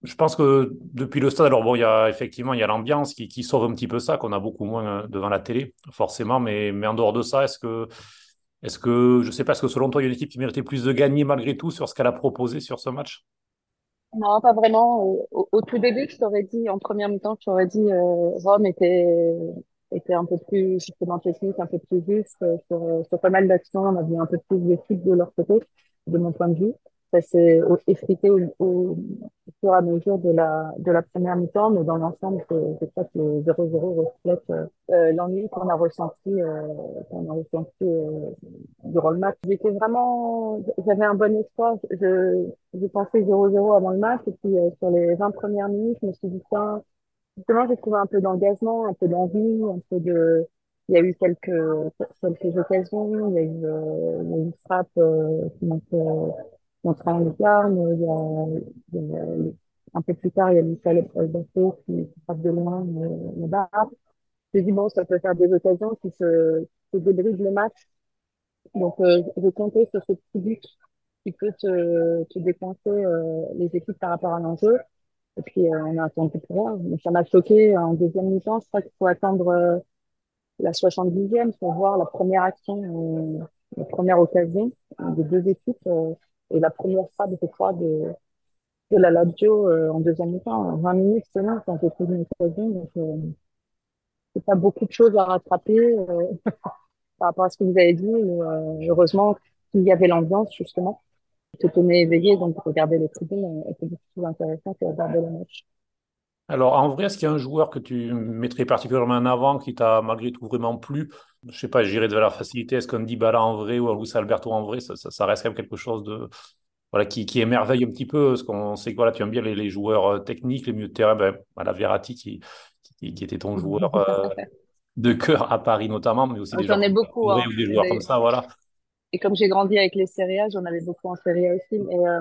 je pense que depuis le stade, alors bon, il y a effectivement il y a l'ambiance qui, qui sauve un petit peu ça, qu'on a beaucoup moins euh, devant la télé, forcément. Mais, mais en dehors de ça, est-ce que, est-ce que, je sais pas, est-ce que selon toi, il y a une équipe qui méritait plus de gagner malgré tout sur ce qu'elle a proposé sur ce match? Non, pas vraiment. Au, au- au tout début, je t'aurais dit, en première mi-temps, je t'aurais dit, euh, Rome était, était un peu plus, justement, technique, un peu plus juste euh, sur, euh, sur pas mal d'actions. On a vu un peu plus de foot de leur côté, de mon point de vue. Ça s'est effrité au, au, fur et à mesure de la, de la première mi-temps, mais dans l'ensemble, je je crois que le 0-0 reflète euh, euh, l'ennui qu'on a ressenti, euh, qu'on a ressenti euh, durant le match. J'étais vraiment, j'avais un bon espoir. Je, j'ai pensé 0-0 avant le match et puis sur les 20 premières minutes, je me suis dit, tiens, justement, j'ai trouvé un peu d'engagement, un peu d'envie, un peu de, il y a eu quelques, quelques occasions, il y a eu, euh, une frappe euh, qui m'a fait, contre un Lucarne, il y a, un peu plus tard, il y a Michel Alberto qui frappe de loin le, le bar. Je ça peut faire des occasions qui se, se débrident le match. Donc, euh, je comptais sur ce petit but qui peut te, te décoincer euh, les équipes par rapport à l'enjeu. Et puis, euh, on a attendu pour voir. Mais ça m'a choqué en deuxième mi-temps. Je crois qu'il faut attendre euh, la 70e pour voir la première action, euh, la première occasion des deux équipes et la première frappe, je crois, de, de la Lazio euh, en deuxième mi-temps. 20 minutes seulement, quand j'ai pris une occasion. Donc, euh, c'est pas beaucoup de choses à rattraper par rapport à ce que vous avez dit. Heureusement qu'il y avait l'ambiance, justement. Se tenait éveillé, donc regarder les tribunes était beaucoup plus intéressant que regarder le match. Alors, en vrai, est-ce qu'il y a un joueur que tu mettrais particulièrement en avant qui t'a malgré tout vraiment plu? Je sais pas, j'irais de la facilité. Est-ce qu'un Dybala en vrai ou un Luis Alberto en vrai, ça, ça, ça reste quand même quelque chose de, voilà, qui, qui émerveille un petit peu, parce qu'on sait que voilà, tu aimes bien les, les joueurs euh, techniques, les milieux de terrain, ben, voilà, Verratti qui, qui, qui était ton joueur euh, de cœur à Paris notamment, mais aussi des joueurs ai comme beaucoup, Touré hein. ou des joueurs comme ça, voilà. Et comme j'ai grandi avec les A, j'en avais beaucoup en A aussi. Mais, euh,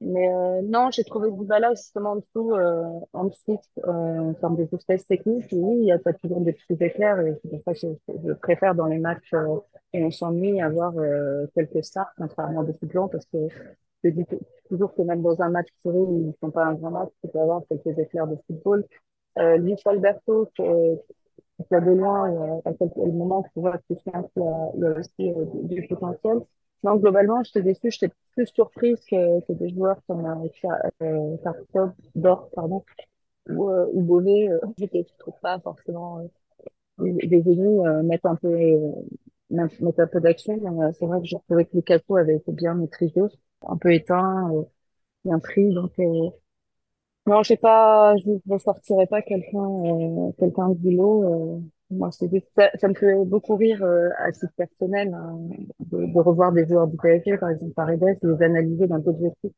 mais euh, non, j'ai trouvé Dybala justement en dessous, euh, en dessous euh, en termes de justesse technique. Oui, il y a pas toujours des petits éclairs. Et c'est pour ça que je, préfère dans les matchs euh, où on s'ennuie avoir euh, quelques stars, contrairement à beaucoup de parce que je dis tou- toujours que même dans un match où ils ne font pas un grand match, tu peux avoir quelques éclairs de football. Euh, Luis Alberto, que, qui a de loin, euh, à quel quel moment tu vois que quelqu'un qui a, il y a aussi euh, du, potentiel. Non, globalement, j'étais déçue, j'étais plus surprise que, que des joueurs comme euh, euh, Dor, pardon, ou, euh, ou Beauvais, euh, que je trouve pas forcément euh, des euh, mettre un peu, euh, mettre un peu d'action. euh, C'est vrai que j'ai trouvé que Lukaku avait été bien maîtrisé, un peu éteint, euh, bien pris, donc euh, non, j'ai pas, je ne ressortirai pas quelqu'un, euh, quelqu'un du lot. euh, moi, c'est juste, ça, ça me fait beaucoup rire euh, à titre personnel hein, de, de revoir des joueurs du PSG, par exemple Paredes, et les analyser d'un autre objectif.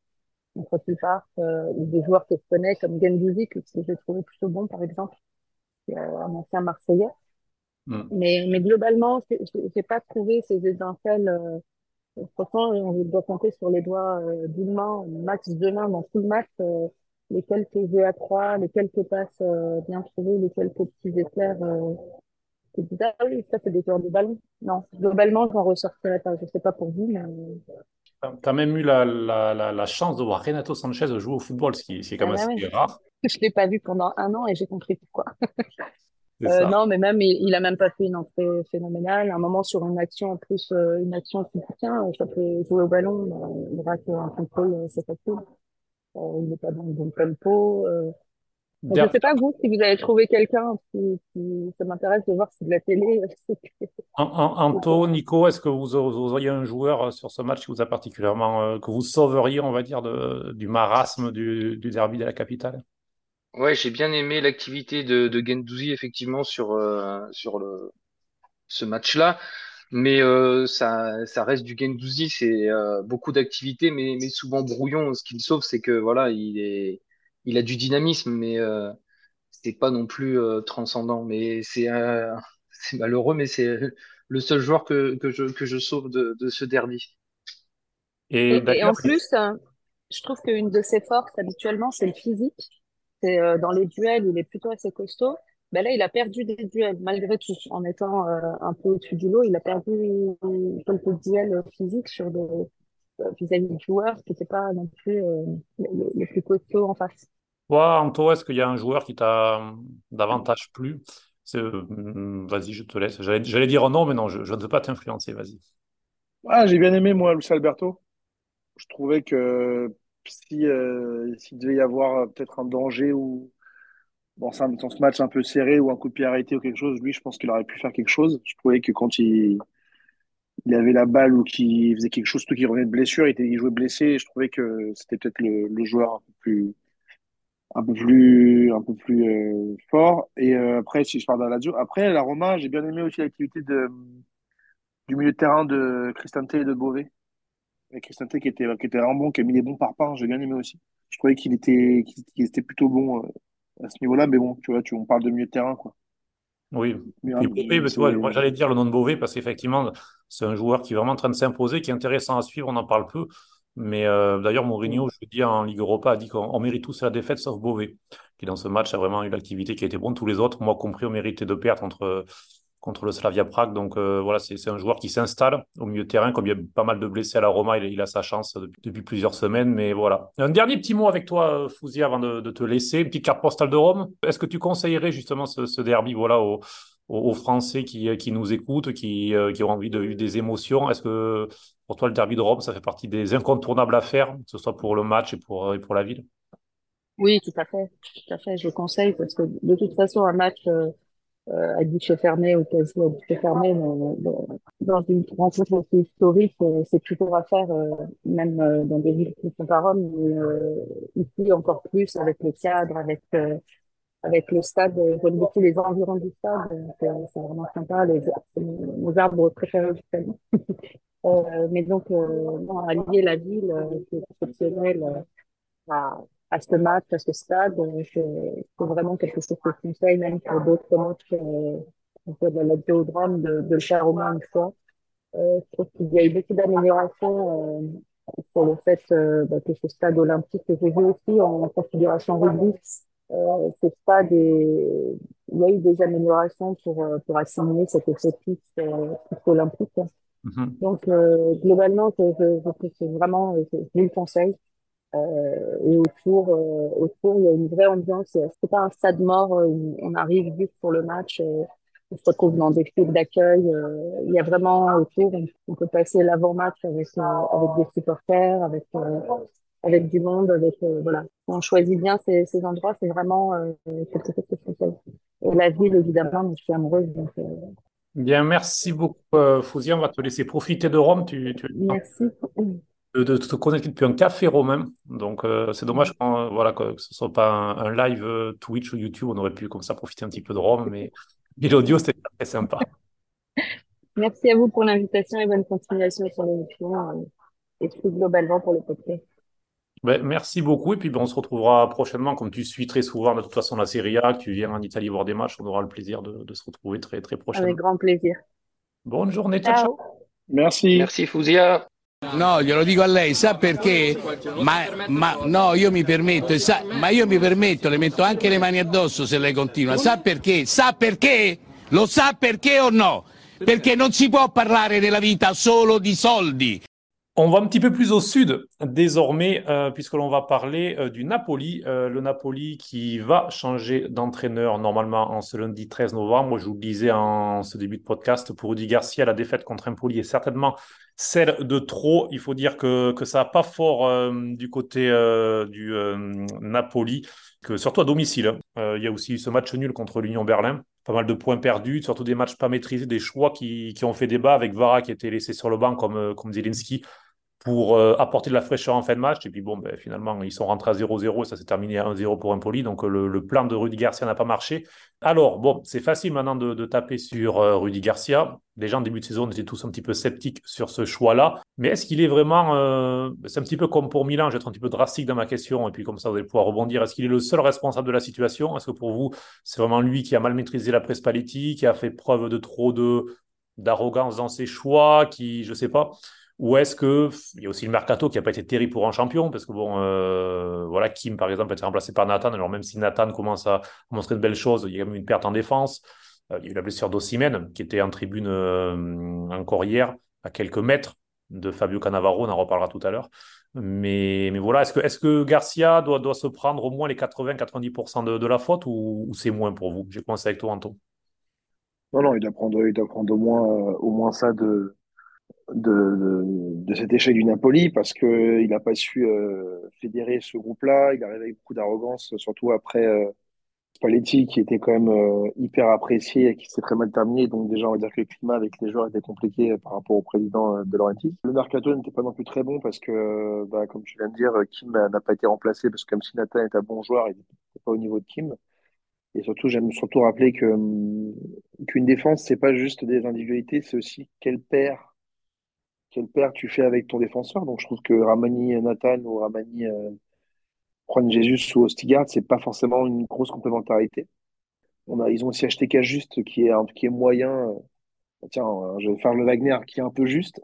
Entre Pulpar, euh, ou des joueurs que je connais comme Gendouzi, que que j'ai trouvé plutôt bon, par exemple, qui est un ancien Marseillais. Hmm. Mais, mais globalement, c'est- j'ai j'ai pas trouvé ces étincelles. Euh, franchement, on doit compter sur les doigts euh, d'une main, max deux mains dans tout le match. euh, les quelques jeux à trois, les quelques passes euh, bien trouvées, les quelques petits éclairs. Euh, que tu dis, ah oui, ça c'est des joueurs de ballon. Non, globalement, j'en ressortirais pas. Je sais pas pour vous, mais Tu as même eu la, la, la, la chance de voir Renato Sanchez jouer au football, ce qui, est quand ah même bah assez ouais, rare. je l'ai pas vu pendant un an et j'ai compris pourquoi. Euh, non, mais même il, il a même pas fait une entrée phénoménale. Un moment sur une action en plus, euh, une action qui tient, ça peut jouer au ballon. euh, il rate un contrôle, c'est facile. Euh, il n'est pas dans le bon tempo. Euh, donc, je Der- sais pas vous si vous avez trouvé quelqu'un qui, qui ça m'intéresse de voir si de la télé. Anto, Nico, est-ce que vous, vous auriez un joueur euh, sur ce match qui vous a particulièrement, euh, que vous sauveriez, on va dire, de, du marasme du, du derby de la capitale? Ouais, j'ai bien aimé l'activité de, de effectivement sur euh, sur le ce match-là, mais euh, ça ça reste du Guendouzi, c'est euh, beaucoup d'activité, mais mais souvent brouillon. Ce qui le sauve, c'est que voilà, il est il a du dynamisme, mais euh, c'est pas non plus euh, transcendant. Mais c'est euh, malheureux, mais c'est le seul joueur que que je que je sauve de de ce derby. Et Et, et d'ailleurs, en plus, je trouve qu'une de ses forces habituellement, c'est le physique. C'est euh, dans les duels, il est plutôt assez costaud. Ben là, il a perdu des duels malgré tout, en étant euh, un peu au-dessus du lot. Il a perdu quelques duels physiques sur des euh, vis-à-vis de joueurs qui n'étaient pas non plus euh, les, les plus costauds en face. toi, Anto, est-ce qu'il y a un joueur qui t'a davantage plu? C'est, euh, vas-y, je te laisse. J'allais, j'allais dire non, mais non, je, je ne veux pas t'influencer, vas-y. Ah, j'ai bien aimé, moi, Luis Alberto. Je trouvais que si, euh, s'il devait y avoir peut-être un danger ou dans, dans ce match un peu serré ou un coup de pied arrêté ou quelque chose, lui, je pense qu'il aurait pu faire quelque chose. Je trouvais que quand il, il avait la balle ou qu'il faisait quelque chose, surtout qu'il revenait de blessure, il, était, il jouait blessé. Je trouvais que c'était peut-être le, le joueur un peu plus, un peu plus, un peu plus euh, fort. Et euh, après, si je parle de la après la Roma, j'ai bien aimé aussi l'activité de, du milieu de terrain de Cristante et de Beauvais. Et Cristante qui était, qui était vraiment bon, qui a mis des bons parpaings, j'ai bien aimé aussi. Je trouvais qu'il était, qu'il qu'il était plutôt bon euh, à ce niveau-là, mais bon, tu vois, tu, on parle de milieu de terrain, quoi. Oui. Mais, Beauvais, mais vois, moi j'allais dire le nom de Beauvais parce qu'effectivement, c'est un joueur qui est vraiment en train de s'imposer, qui est intéressant à suivre, on en parle peu. Mais euh, d'ailleurs, Mourinho, je veux dire, en Ligue Europa, a dit qu'on mérite tous la défaite sauf Beauvais, qui dans ce match a vraiment eu l'activité qui a été bonne. Tous les autres, moi compris, ont mérité de perdre contre, contre le Slavia Prague. Donc euh, voilà, c'est un joueur qui s'installe au milieu de terrain. Comme il y a pas mal de blessés à la Roma, il, a sa chance depuis, plusieurs semaines. Mais voilà. Un dernier petit mot avec toi, Fouzi, avant de, te laisser. Une petite carte postale de Rome. Est-ce que tu conseillerais justement ce, derby voilà, aux, Français qui, qui, nous écoutent, qui, euh, qui ont envie de vivre des émotions? Est-ce que pour toi, le derby de Rome, ça fait partie des incontournables à faire, que ce soit pour le match et pour, pour la ville? Oui, tout à fait. Tout à fait. Je le conseille parce que de toute façon, un match euh, euh à guichet fermé ou quasi à guichet fermé, dans une rencontre aussi historique, euh, c'est toujours à faire, même dans des villes qui sont pas Rome, mais ici encore plus avec le cadre, avec avec le stade, j'aime beaucoup les environs du stade, c'est vraiment sympa, les, nos arbres préférés justement. euh, mais donc, euh, non, allier la ville, euh, c'est exceptionnel euh, à, à ce match, à ce stade, c'est vraiment quelque chose que je conseille, même pour d'autres matchs, euh, de la Géodrome, de, de le faire au moins une fois. Euh, je trouve qu'il y a eu beaucoup d'améliorations euh, sur le fait euh, bah, que ce stade olympique que j'ai vu aussi en configuration rugby euh, c'est pas des, il y a eu des améliorations pour, euh, pour assimiler cette effectif euh, olympique. Mm-hmm. Donc, euh, globalement, je, je, vraiment, je, je le conseille. Euh, et autour, euh, autour, il y a une vraie ambiance. C'est pas un stade mort où on arrive juste pour le match. Et on se retrouve dans des files d'accueil. il y a vraiment autour, on, peut passer l'avant-match avec, avec des supporters, avec avec du monde, avec euh, voilà. On choisit bien ces, ces endroits, c'est vraiment euh, quelque chose que je conseille. Et la ville, évidemment, je suis amoureuse. Donc, euh... Bien, merci beaucoup, euh, Fouzi. On va te laisser profiter de Rome. Tu, tu... Merci. De, de, te connaître depuis un café romain. Donc, euh, c'est dommage voilà, que, ce ne soit pas un, un, live Twitch ou YouTube. On aurait pu comme ça profiter un petit peu de Rome, mais, mais l'audio, c'était très sympa. Merci à vous pour l'invitation et bonne continuation sur l'émission et plus globalement pour le podcast. Ben, merci beaucoup. Et puis, ben, on se retrouvera prochainement. Comme tu suis très souvent, de toute façon, la Serie A, que tu viens en Italie voir des matchs, on aura le plaisir de, de se retrouver très, très prochainement. Avec grand plaisir. Bonne journée. Ciao. ciao. Merci. Merci, Fusia. No, glielo dico a lei, sa perché? Ma, ma, no, io mi permetto, sa, ma io mi permetto, le metto anche le mani addosso se lei continua. Sa perché? Sa perché? Lo sa perché o no? Perché non si può parlare nella vita solo di soldi. On va un petit peu plus au sud désormais, euh, puisque l'on va parler euh, du Napoli. Euh, le Napoli qui va changer d'entraîneur normalement en ce lundi 13 novembre. Je vous le disais en ce début de podcast, pour Rudy Garcia, la défaite contre Empoli est certainement celle de trop. Il faut dire que, ça n'a pas fort du côté du Napoli, que surtout à domicile. Hein. Il y a aussi ce match nul contre l'Union Berlin. Pas mal de points perdus, surtout des matchs pas maîtrisés, des choix qui, ont fait débat avec Vara qui était laissé sur le banc comme, comme Zelensky pour euh, apporter de la fraîcheur en fin de match. Et puis bon, ben, finalement, ils sont rentrés à 0-0 ça s'est terminé à 1-0 pour Empoli. Donc euh, le, plan de Rudy Garcia n'a pas marché. Alors, bon, c'est facile maintenant de, taper sur euh, Rudy Garcia. Les en début de saison, on était tous un petit peu sceptiques sur ce choix-là. Mais est-ce qu'il est vraiment. Euh, c'est un petit peu comme pour Milan, je vais être un petit peu drastique dans ma question, et puis comme ça, vous allez pouvoir rebondir. Est-ce qu'il est le seul responsable de la situation? Est-ce que pour vous, c'est vraiment lui qui a mal maîtrisé la presse Paletti, qui a fait preuve de trop de d'arrogance dans ses choix, qui, je sais pas. Ou est-ce que il y a aussi le mercato qui n'a pas été terrible pour un champion parce que bon, euh, voilà, Kim par exemple a été remplacé par Nathan. Alors même si Nathan commence à montrer de belles choses, il y a quand même une perte en défense. Euh, il y a eu la blessure d'Ossimène qui était en tribune euh, encore hier à quelques mètres de Fabio Cannavaro. On en reparlera tout à l'heure. Mais, mais voilà, est-ce que, est que Garcia doit, doit se prendre au moins les 80-90% de, de, la faute ou, c'est moins pour vous? J'ai commencé avec toi, Anto. Non, non, il doit prendre, il doit prendre au moins, au moins ça de, de, de, cet échec du Napoli parce que il n'a pas su euh, fédérer ce groupe-là. Il arrivé avec beaucoup d'arrogance, surtout après euh, Spalletti qui était quand même euh, hyper apprécié et qui s'est très mal terminé. Donc déjà, on va dire que le climat avec les joueurs était compliqué par rapport au président de Laurentiis. Le mercato n'était pas non plus très bon parce que, bah, comme tu viens de dire, Kim n'a pas été remplacé parce que même si Nathan est un bon joueur, il n'était pas au niveau de Kim. Et surtout, j'aime surtout rappeler que hum, qu'une défense, c'est pas juste des individualités, c'est aussi quel père quelle paire tu fais avec ton défenseur. Donc je trouve que Ramani Nathan ou Ramani euh, Juan Jesus ou Ostigard, c'est pas forcément une grosse complémentarité. On a, ils ont aussi acheté Cajuste qui est, qui est moyen. Tiens, je vais faire le Wagner qui est un peu juste.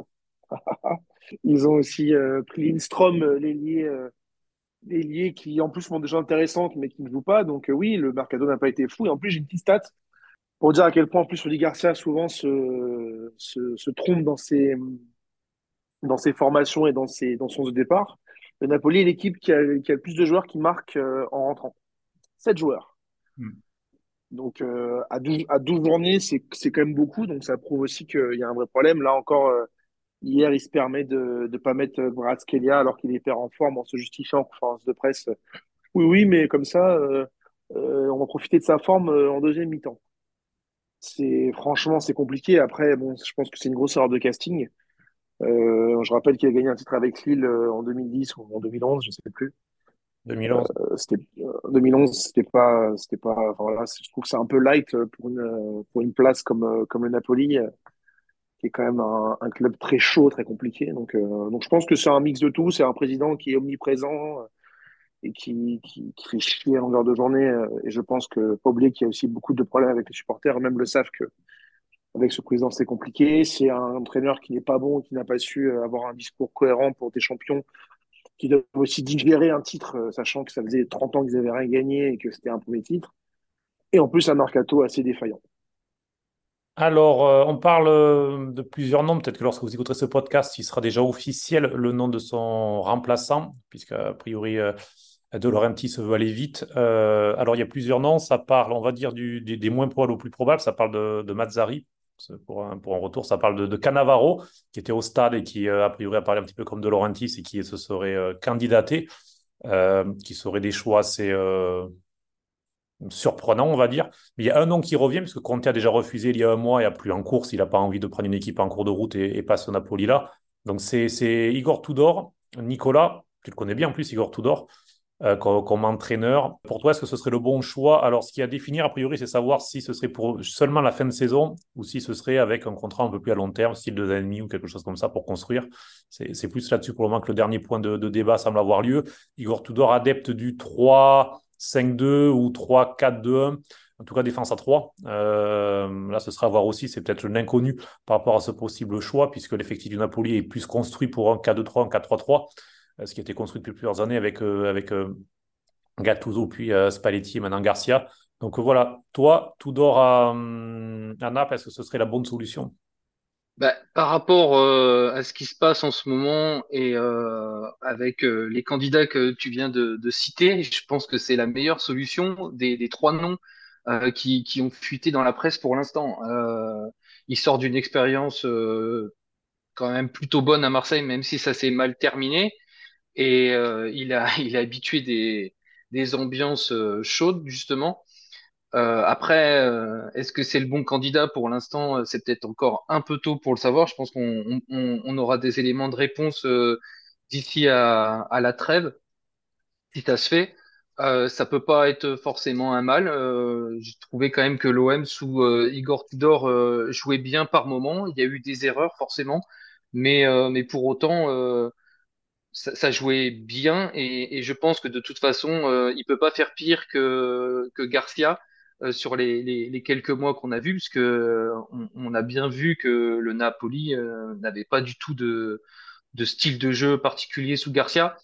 Ils ont aussi euh, pris Lindstrom, euh, l'ailier, euh, qui en plus sont déjà intéressantes, mais qui ne joue pas. Donc euh, oui, le mercato n'a pas été fou. Et en plus, j'ai une petite stat pour dire à quel point en plus Rudy Garcia souvent se, se trompe dans ses, dans ses formations et dans, ses, dans son départ. Le Napoli est l'équipe qui a, qui a le plus de joueurs qui marquent euh, en rentrant. 7 joueurs. Hmm. Donc euh, à 12, à 12 journées, c'est c'est quand même beaucoup. Donc ça prouve aussi qu'il y a un vrai problème. Là encore, euh, hier, il se permet de ne pas mettre Kvaratskhelia alors qu'il est en forme en se justifiant en conférence de presse. Oui, oui, mais comme ça, euh, euh, on va profiter de sa forme euh, en deuxième mi-temps. C'est franchement, c'est compliqué. Après, bon, je pense que c'est une grosse erreur de casting. Euh, je rappelle qu'il a gagné un titre avec Lille euh, en 2010 ou en 2011, je ne sais plus. 2011. Euh, c'était euh, 2011, c'était pas, c'était pas. Enfin, voilà, je trouve que c'est un peu light euh, pour une euh, pour une place comme euh, comme le Napoli, euh, qui est quand même un, un club très chaud, très compliqué. Donc euh, donc je pense que c'est un mix de tout. C'est un président qui est omniprésent euh, et qui qui, qui fait chier à longueur de journée. euh, et je pense que pas oublier qu'il y a aussi beaucoup de problèmes avec les supporters. Même le savent que avec ce président c'est compliqué. C'est un entraîneur qui n'est pas bon, qui n'a pas su euh, avoir un discours cohérent pour des champions qui doivent aussi digérer un titre, euh, sachant que ça faisait 30 ans qu'ils avaient rien gagné et que c'était un premier titre. Et en plus, un mercato assez défaillant. Alors, euh, on parle de plusieurs noms. Peut-être que lorsque vous écouterez ce podcast, il sera déjà officiel le nom de son remplaçant, puisque a priori, euh, Laurentiis veut aller vite. Alors, il y a plusieurs noms. Ça parle, on va dire, des, moins probables aux plus probables. Ça parle de Mazzari. Pour un, retour, ça parle de, de Cannavaro, qui était au stade et qui, euh, a priori, a parlé un petit peu comme De Laurentiis et qui se serait euh, candidaté, euh, qui serait des choix assez, euh, surprenant, on va dire. Mais il y a un nom qui revient, puisque Conte a déjà refusé il y a un mois et a plus en course. Il n'a pas envie de prendre une équipe en cours de route et, et passe au Napoli là. Donc c'est Igor Tudor. Nicolas, tu le connais bien en plus, Igor Tudor, euh, comme, entraîneur. Pour toi, est-ce que ce serait le bon choix? Alors, ce qui est à définir, a priori, c'est savoir si ce serait pour seulement la fin de saison ou si ce serait avec un contrat un peu plus à long terme, style deux ans et demi ou quelque chose comme ça pour construire. C'est plus là-dessus pour le moment que le dernier point de, débat semble avoir lieu. Igor Tudor, adepte du 3. 5-2 ou 3-4-2-1, en tout cas défense à 3. Euh, là, ce sera à voir aussi, c'est peut-être l'inconnu par rapport à ce possible choix, puisque l'effectif du Napoli est plus construit pour un 4-2-3, un 4-3-3, euh, ce qui a été construit depuis plusieurs années avec, euh, avec euh, Gattuso, puis euh, Spalletti et maintenant Garcia. Donc euh, voilà, toi, Tudor à, hum, à Naples, est-ce que ce serait la bonne solution? Bah, par rapport euh, à ce qui se passe en ce moment et euh, avec euh, les candidats que tu viens de, citer, je pense que c'est la meilleure solution des, des trois noms euh, qui, qui ont fuité dans la presse pour l'instant. Euh, il sort d'une expérience euh, quand même plutôt bonne à Marseille, même si ça s'est mal terminé. Et euh, il a, il a habitué des, des ambiances euh, chaudes, justement. Euh, après, est-ce que c'est le bon candidat? Pour l'instant? C'est peut-être encore un peu tôt pour le savoir. Je pense qu'on on, aura des éléments de réponse d'ici à, à la trêve, si ça se fait. Euh, ça peut pas être forcément un mal. J'ai trouvé quand même que l'OM sous Igor Tudor jouait bien par moment. Il y a eu des erreurs forcément, mais mais pour autant. Ça, jouait bien et, je pense que de toute façon, euh, il peut pas faire pire que, Garcia euh, sur les, quelques mois qu'on a vus, puisque euh, on, on a bien vu que le Napoli euh, n'avait pas du tout de, style de jeu particulier sous Garcia.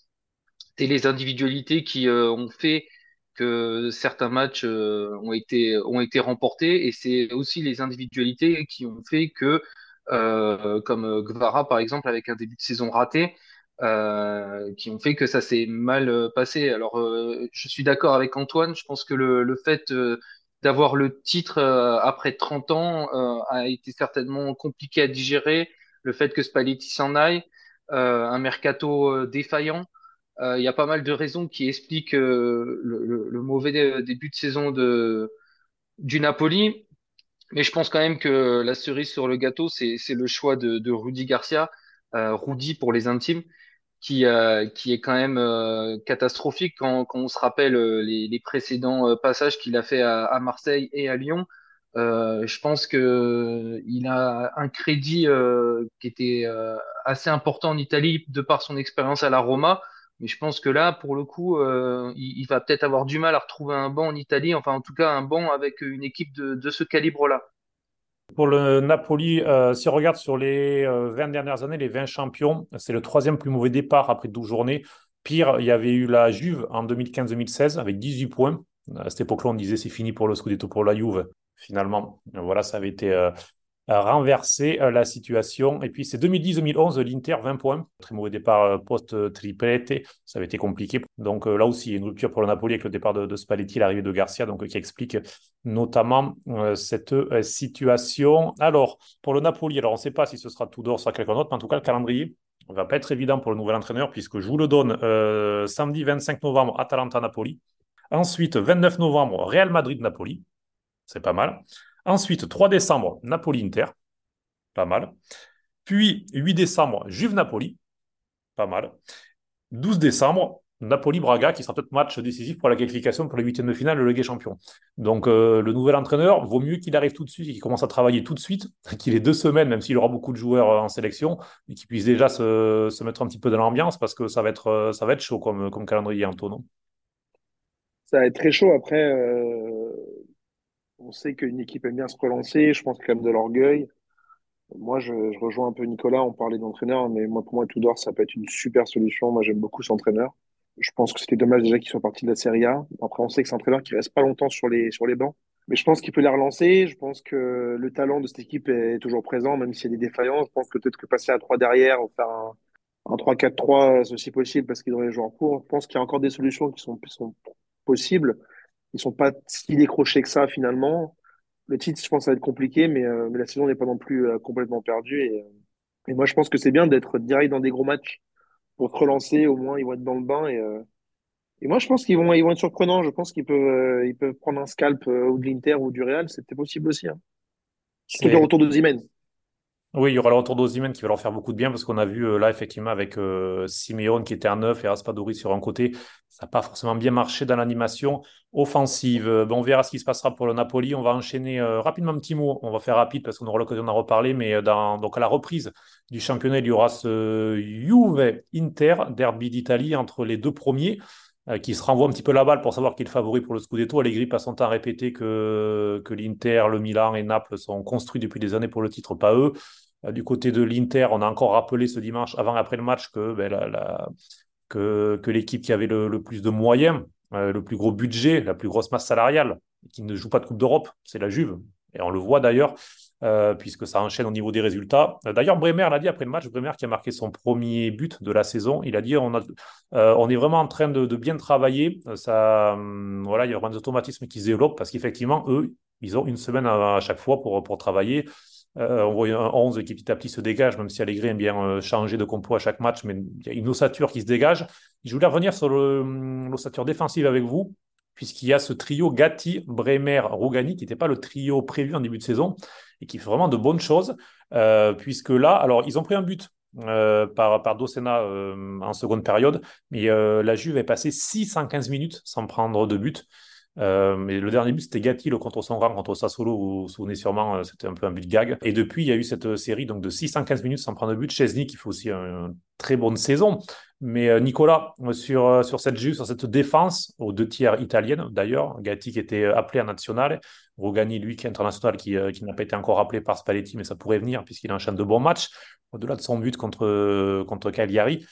C'est les individualités qui ont fait que certains matchs ont été, ont été remportés et c'est aussi les individualités qui ont fait que, comme Gvara par exemple, avec un début de saison raté, euh, qui ont fait que ça s'est mal euh, passé. Alors, euh, je suis d'accord avec Antoine. Je pense que le, le fait d'avoir le titre après 30 ans a été certainement compliqué à digérer. Le fait que Spalletti s'en aille, un mercato défaillant. Il y a pas mal de raisons qui expliquent le, mauvais dé- début de saison de, du Napoli. Mais je pense quand même que la cerise sur le gâteau, c'est le choix de, de Rudy Garcia, euh, Rudy pour les intimes qui, euh, qui est quand même euh, catastrophique quand, quand on se rappelle euh, les, les précédents euh, passages qu'il a fait à, à Marseille et à Lyon. Euh, je pense que il a un crédit qui était assez important en Italie de par son expérience à la Roma. Mais je pense que là, pour le coup, euh, il, il va peut-être avoir du mal à retrouver un banc en Italie, enfin en tout cas un banc avec une équipe de, de ce calibre-là. Pour le Napoli, euh, si on regarde sur les 20 dernières années, les 20 champions, c'est le troisième plus mauvais départ après 12 journées. Pire, il y avait eu la Juve en 2015-2016 avec 18 points. À cette époque-là, on disait c'est fini pour le Scudetto pour la Juve. Finalement, voilà, ça avait été euh, renversé euh, la situation. Et puis c'est 2010-2011, l'Inter, 20 points. Très mauvais départ euh, post-triplete. Ça avait été compliqué. Donc là aussi, a une rupture pour le Napoli avec le départ de, Spalletti, l'arrivée de Garcia, donc qui explique notamment cette situation. Alors, pour le Napoli, alors on ne sait pas si ce sera Tudor, soit quelqu'un d'autre, mais en tout cas, le calendrier ne va pas être évident pour le nouvel entraîneur, puisque je vous le donne samedi 25 novembre, Atalanta-Napoli. Ensuite, 29 novembre, Real Madrid-Napoli. C'est pas mal. Ensuite, 3 décembre, Napoli-Inter. Pas mal. Puis, 8 décembre, Juve-Napoli. Pas mal. 12 décembre, Napoli-Braga, qui sera peut-être match décisif pour la qualification pour les huitièmes de finale de Ligue des Champions. Donc, euh, le nouvel entraîneur, vaut mieux qu'il arrive tout de suite et qu'il commence à travailler tout de suite, qu'il ait deux semaines, même s'il aura beaucoup de joueurs euh, en sélection, et qu'il puisse déjà se, mettre un petit peu dans l'ambiance, parce que ça va être, euh, ça va être chaud comme, comme calendrier, Antonin. Ça va être très chaud. Après, on sait qu'une équipe aime bien se relancer. Je pense qu'il y quand même de l'orgueil. Moi, je, rejoins un peu Nicolas. On parlait d'entraîneur, mais moi, pour moi, Tudor, ça peut être une super solution. Moi, j'aime beaucoup cet entraîneur. Je pense que c'était dommage déjà qu'il soit parti de la Serie A. Après, on sait que c'est un entraîneur qui reste pas longtemps sur les, sur les bancs. Mais je pense qu'il peut la relancer. Je pense que le talent de cette équipe est toujours présent, même s'il y a des défaillances. Je pense que peut-être que passer à 3 derrière ou faire un, un 3-4-3, c'est aussi possible parce qu'ils ont les joueurs pour. Je pense qu'il y a encore des solutions qui sont possibles. Ils sont pas si décrochés que ça finalement. Le titre, je pense, ça va être compliqué, mais, euh, mais la saison n'est pas non plus euh, complètement perdue. Et, euh, et, moi, je pense que c'est bien d'être direct dans des gros matchs pour se relancer. Au moins, ils vont être dans le bain. Et, et moi, je pense qu'ils vont, ils vont être surprenants. Je pense qu'ils peuvent, ils peuvent prendre un scalp ou de l'Inter ou du Real. C'était possible aussi. Hein. Surtout le retour de Zimen. Oui, il y aura le retour d'Ozymen qui va leur faire beaucoup de bien parce qu'on a vu euh, là, effectivement, avec euh, Simeone qui était à neuf et Raspadori sur un côté, ça n'a pas forcément bien marché dans l'animation offensive. Euh, on verra ce qui se passera pour le Napoli. On va enchaîner rapidement un petit mot. On va faire rapide parce qu'on aura l'occasion d'en reparler. Mais donc à la reprise du championnat, il y aura ce Juve-Inter, derby d'Italie entre les deux premiers qui se renvoie un petit peu la balle pour savoir qui est le favori pour le Scudetto. Allegri passe son temps à répéter que, que l'Inter, le Milan et Naples sont construits depuis des années pour le titre, pas eux. Euh, du côté de l'Inter, on a encore rappelé ce dimanche, avant après le match, que, ben, l'équipe qui avait le, plus de moyens, euh, le plus gros budget, la plus grosse masse salariale, qui ne joue pas de Coupe d'Europe, c'est la Juve. Et on le voit d'ailleurs, euh, puisque ça enchaîne au niveau des résultats. D'ailleurs, Bremer l'a dit après le match, Bremer qui a marqué son premier but de la saison, il a dit on, est vraiment en train de, bien travailler. Ça, hum, voilà, il y aura des automatismes qui se développent parce qu'effectivement, eux, ils ont une semaine à, chaque fois pour travailler. Euh, on voit un 11 qui petit à petit se dégage, même si Allegri aime bien euh, changer de compo à chaque match, mais il y a une ossature qui se dégage. Je voulais revenir sur hum, l'ossature défensive avec vous, puisqu'il y a ce trio Gatti, Bremer, Rougani, qui n'était pas le trio prévu en début de saison, et qui fait vraiment de bonnes choses, euh, puisque là, alors ils ont pris un but par, par Docena en seconde période, mais la Juve est passée 615 minutes sans prendre de but. Euh, mais le dernier but, c'était Gatti, le contre son contre Sassolo. Vous vous souvenez sûrement, euh, c'était un peu un but gag. Et depuis, il y a eu cette euh, série donc de 615 minutes sans prendre de but. Chesney qui fait aussi une très bonne saison. Mais Nicolas, sur, sur cette sur cette défense, aux deux tiers italiennes d'ailleurs, Gatti qui était appelé en national, Rogani, lui, qui est international, qui, qui n'a pas été encore appelé par Spalletti, mais ça pourrait venir puisqu'il enchaîne de bons matchs. Au-delà de son but contre, contre Cagliari,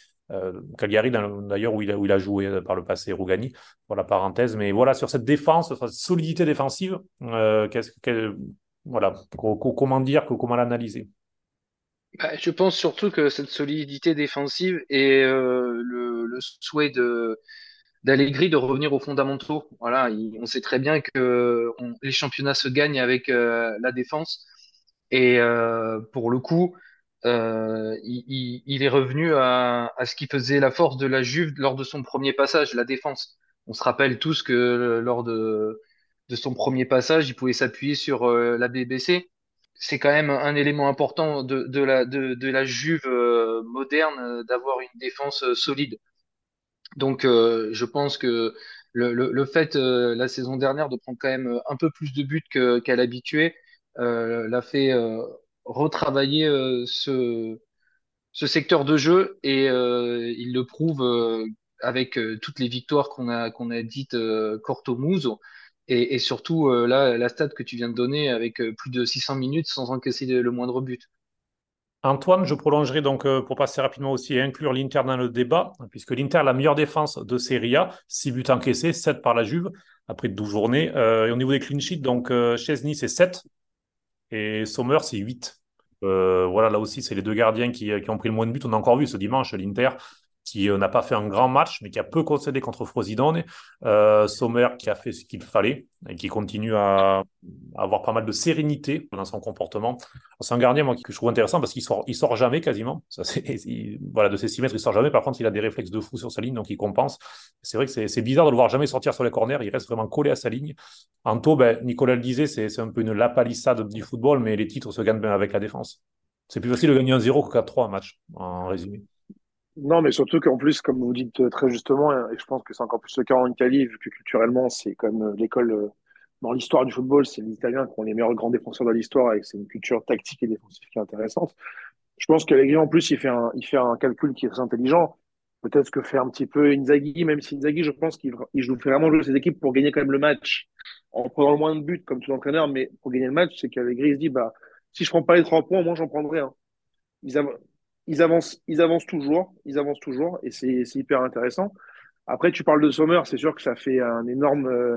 Cagliari, d'ailleurs, où, il a, joué euh, par le passé, Rougani, pour la parenthèse. Mais voilà, sur cette défense, sur cette solidité défensive, euh, qu'est-ce que, voilà, comment dire, comment l'analyser? Bah, Je pense surtout que cette solidité défensive et le, souhait de de revenir aux fondamentaux. Voilà, on sait très bien que les championnats se gagnent avec la défense. Et pour le coup, euh, il, est revenu à, ce qui faisait la force de la Juve lors de son premier passage, la défense. On se rappelle tous que lors de, son premier passage, il pouvait s'appuyer sur euh, la BBC. C'est quand même un élément important de, la, Juve euh, moderne d'avoir une défense solide. Donc, je pense que le, fait la saison dernière de prendre quand même un peu plus de buts qu'à l'habitué l'a fait retravailler euh, ce, ce secteur de jeu et euh, il le prouve euh, avec toutes les victoires qu'on a qu'on a dites Corto Muso. Et, surtout, là, la stat que tu viens de donner avec plus de 600 minutes sans encaisser le, moindre but. Antoine, je prolongerai donc pour passer rapidement aussi et inclure l'Inter dans le débat, puisque l'Inter a la meilleure défense de Serie A, 6 buts encaissés, 7 par la Juve, après 12 journées. Et au niveau des clean sheets, donc Chesney c'est 7 et Sommer c'est 8. Euh, voilà, là aussi, c'est les deux gardiens qui, qui ont pris le moins de buts. On a encore vu ce dimanche l'Inter qui euh, n'a pas fait un grand match, mais qui a peu concédé contre Frosinone. Euh, Sommer qui a fait ce qu'il fallait et qui continue à, avoir pas mal de sérénité dans son comportement. C'est un gardien moi, que je trouve intéressant parce qu'il sort, il sort jamais quasiment. Voilà, de ses 6 mètres, il sort jamais. Par contre, il a des réflexes de fou sur sa ligne, donc il compense. C'est vrai que c'est, bizarre de le voir jamais sortir sur les corners. Il reste vraiment collé à sa ligne. Anto, ben, Nicolas le disait, c'est, un peu une lapalissade du football, mais les titres se gagnent bien avec la défense. C'est plus facile de gagner un 0 que 4-3 un match, en résumé. Non, mais surtout qu'en plus, comme vous dites très justement, et je pense que c'est encore plus le cas en Italie, vu que culturellement, c'est comme euh, l'école euh, dans l'histoire du football, c'est les Italiens qui ont les meilleurs grands défenseurs de l'histoire et c'est une culture tactique et défensive qui est intéressante. Je pense que Allegri, en plus, il fait un, il fait un calcul qui est très intelligent. Peut-être que fait un petit peu Inzaghi, même si Inzaghi, je pense qu'il il joue vraiment jouer ses équipes pour gagner quand même le match en prenant le moins de buts comme tout entraîneur, mais pour gagner le match, c'est qu'Allegri se dit, bah, si je prends pas les trois points, moi, j'en prendrai un. Ils avancent, ils avancent toujours, ils avancent toujours, et c'est hyper intéressant. Après, tu parles de Sommer, c'est sûr que ça fait un énorme, euh,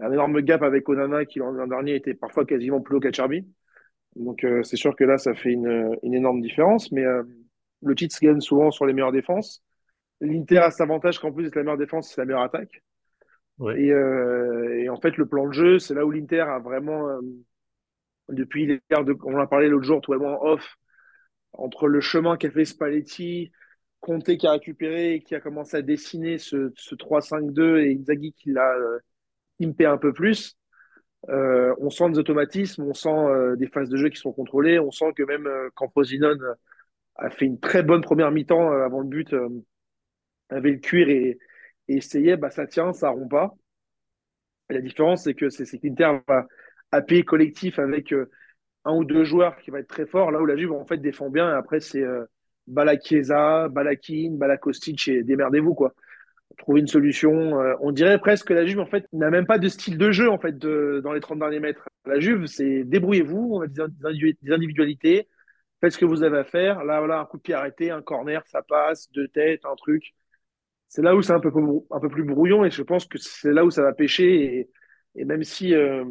un énorme gap avec Onana qui l'an dernier était parfois quasiment plus haut qu'Acherby. Donc euh, c'est sûr que là, ça fait une, une énorme différence, mais euh, le titre se gagne souvent sur les meilleures défenses. L'Inter a cet avantage qu'en plus d'être la meilleure défense, c'est la meilleure attaque. Et, et en fait, le plan de jeu, c'est là où l'Inter a vraiment, depuis les de, on en a parlé l'autre jour, et moi en off, entre le chemin qu'a fait Spalletti, Conte qui a récupéré et qui a commencé à dessiner ce, ce 3-5-2 et Inzaghi qui l'a euh, impé un peu plus, euh, on sent des automatismes, on sent euh, des phases de jeu qui sont contrôlées, on sent que même euh, quand Frosinone a fait une très bonne première mi-temps euh, avant le but, euh, avait le cuir et, essayait, bah, ça tient, ça rompt pas. La différence, c'est que c'est l'Inter va appuyer collectif avec euh, un ou deux joueurs qui va être très fort, là où la Juve en fait défend bien, et après c'est euh, Bala Chiesa, Balakin, Bala Kostic, et démerdez-vous quoi. Trouver une solution. euh, on dirait presque que la Juve en fait n'a même pas de style de jeu en fait dans les 30 derniers mètres. La Juve, c'est débrouillez-vous, on a des, individu- des individualités, faites ce que vous avez à faire. Là, voilà, un coup de pied arrêté, un corner, ça passe, deux têtes, un truc. C'est là où c'est un peu, un plus brouillon et je pense que c'est là où ça va pêcher. Et même si euh,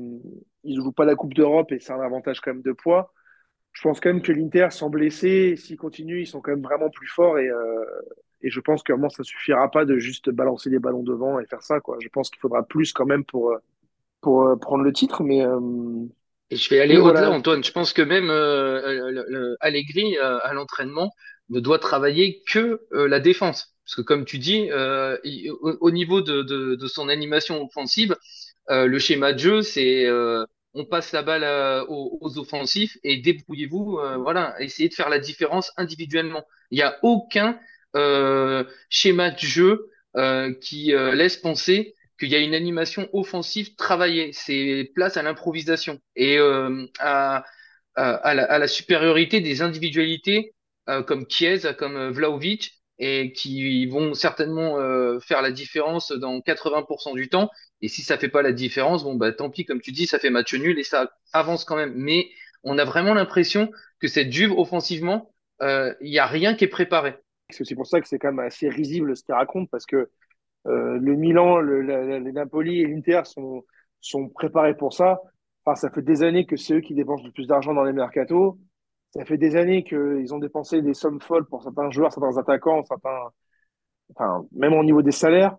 ils ne jouent pas la Coupe d'Europe et c'est un avantage quand même de poids, je pense quand même que l'Inter, sans blesser, s'ils continuent, ils sont quand même vraiment plus forts et, euh, et je pense qu'à un moment, ça suffira pas de juste balancer les ballons devant et faire ça, quoi. Je pense qu'il faudra plus quand même pour, euh, pour prendre le titre, mais euh, Et je vais aller au-delà, voilà. Antoine. Je pense que même le, le- Allegri, à l'entraînement, ne doit travailler que la défense. Parce que comme tu dis, il- au, au niveau de, de, de son animation offensive, euh, le schéma de jeu, c'est euh, on passe la balle à- aux, offensifs et débrouillez-vous. euh, voilà, essayez de faire la différence individuellement. Il n'y a aucun euh, schéma de jeu euh, qui euh, laisse penser qu'il y a une animation offensive travaillée. C'est place à l'improvisation et euh, à, la, supériorité des individualités euh, comme Chiesa, comme euh, Vlahovic, et qui vont certainement euh, faire la différence dans 80% du temps. Et si ça fait pas la différence, bon bah tant pis, comme tu dis, ça fait match nul et ça avance quand même. Mais on a vraiment l'impression que cette Juve offensivement, euh, il y a rien qui est préparé. c'est aussi pour ça que c'est quand même assez risible ce qu'il raconte parce que euh, le Milan, le, la- les Napoli et l'Inter sont, sont préparés pour ça. Enfin, ça fait des années que c'est eux qui dépensent le plus d'argent dans les mercatos. Ça fait des années qu'ils ont dépensé des sommes folles pour certains joueurs, certains attaquants, certains, enfin, même au niveau des salaires.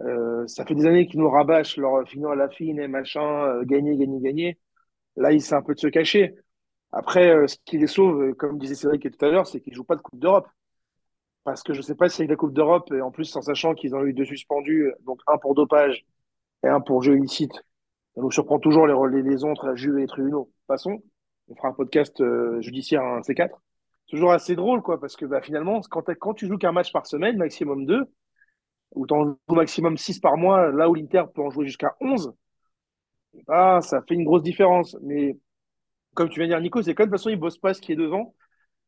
Euh, ça fait des années qu'ils nous rabâchent leur finir à la fine et machin, euh, gagner, gagner, gagner. Là, il essaient un peu de se cacher. Après, euh, ce qui les sauve, comme disait Cédric tout à l'heure, c'est qu'ils jouent pas de Coupe d'Europe. Parce que je sais pas si avec la Coupe d'Europe, et en plus en sachant qu'ils ont eu deux suspendus, donc un pour dopage et un pour jeu illicite, ça nous surprend toujours les les liaisons entre la Juve et les tribunaux. Passons, on fera un podcast euh, judiciaire, un C4. Toujours assez drôle, quoi, parce que bah, finalement, quand, tu joues qu'un match par semaine, maximum deux, ou t'en joues maximum six par mois, là où l'Inter peut en jouer jusqu'à 11, ah, ça fait une grosse différence. Mais comme tu viens de dire, Nico, c'est quand de toute façon, ils bossent pas ce qui est devant.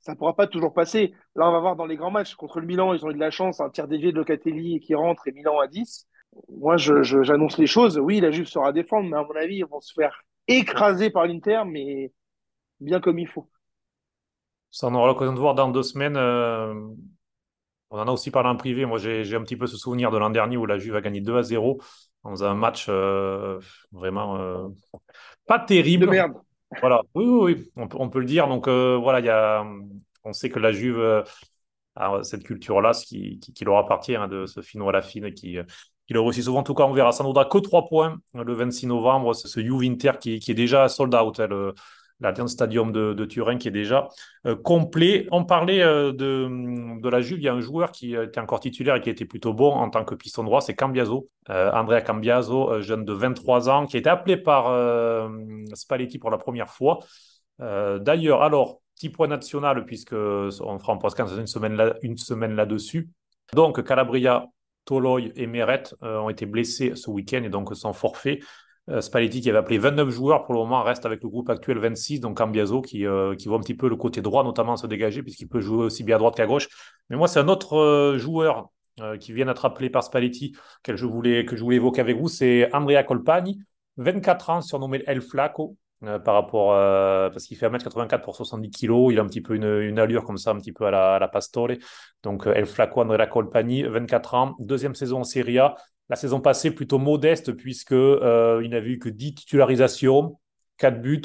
Ça pourra pas toujours passer. Là, on va voir dans les grands matchs. Contre le Milan, ils ont eu de la chance, un tir dévié de Locatelli qui rentre et Milan à 10. moi, je, je- j'annonce les choses. Oui, la Juve sera défendre, mais à mon avis, ils vont se faire écraser par l'Inter, mais bien comme il faut. Ça, on aura l'occasion de voir dans deux semaines. euh, on en a aussi parlé en privé. Moi, j'ai un petit peu ce souvenir de l'an dernier où la Juve a gagné 2 à 0 dans un match euh, vraiment euh, pas De terrible. merde. Voilà, oui, oui, oui, on peut, on peut le dire. Donc voilà, il y a, on sait que la Juve a cette culture-là, ce qui, qui, qui leur appartient, hein, de ce fino à la fine, qui, qui le réussit souvent. En tout cas, on verra. Ça ne vaudra que 3 points le 26 novembre. C'est ce Juve Inter qui, qui est déjà sold out, hein, le, l'Allianz Stadium de, de Turin qui est déjà euh, complet. On parlait euh, de, de la Juve. Il y a un joueur qui était encore titulaire et qui était plutôt bon en tant que piston droit, c'est Cambiaso. Euh, Andrea Cambiaso, euh, jeune de 23 ans, qui a été appelé par Spalletti pour la première fois. D'ailleurs, alors, petit point national, puisque on fera en podcast une semaine, là, une semaine là-dessus. Donc, Calabria, Toloy et Meret ont été blessés ce week-end et donc sont forfaits. Euh, Spalletti, qui avait appelé 29 joueurs, pour le moment, reste avec le groupe actuel 26, donc Cambiaso, qui, euh, qui voit un petit peu le côté droit, notamment, se dégager, puisqu'il peut jouer aussi bien à droite qu'à gauche. Mais moi, c'est un autre euh, joueur qui vient d'être appelé par Spalletti, que je voulais, que je voulais évoquer avec vous, c'est Andrea Colpagni, 24 ans, surnommé El Flaco, par rapport parce qu'il fait 1m84 pour 70 kg, il a un petit peu une, allure comme ça, un petit peu à la, à la Pastore. Donc El Flaco Andrea Colpagni, 24 ans, deuxième saison en Serie A. La saison passée plutôt modeste puisque euh, n'avait eu que 10 titularisations, 4 buts,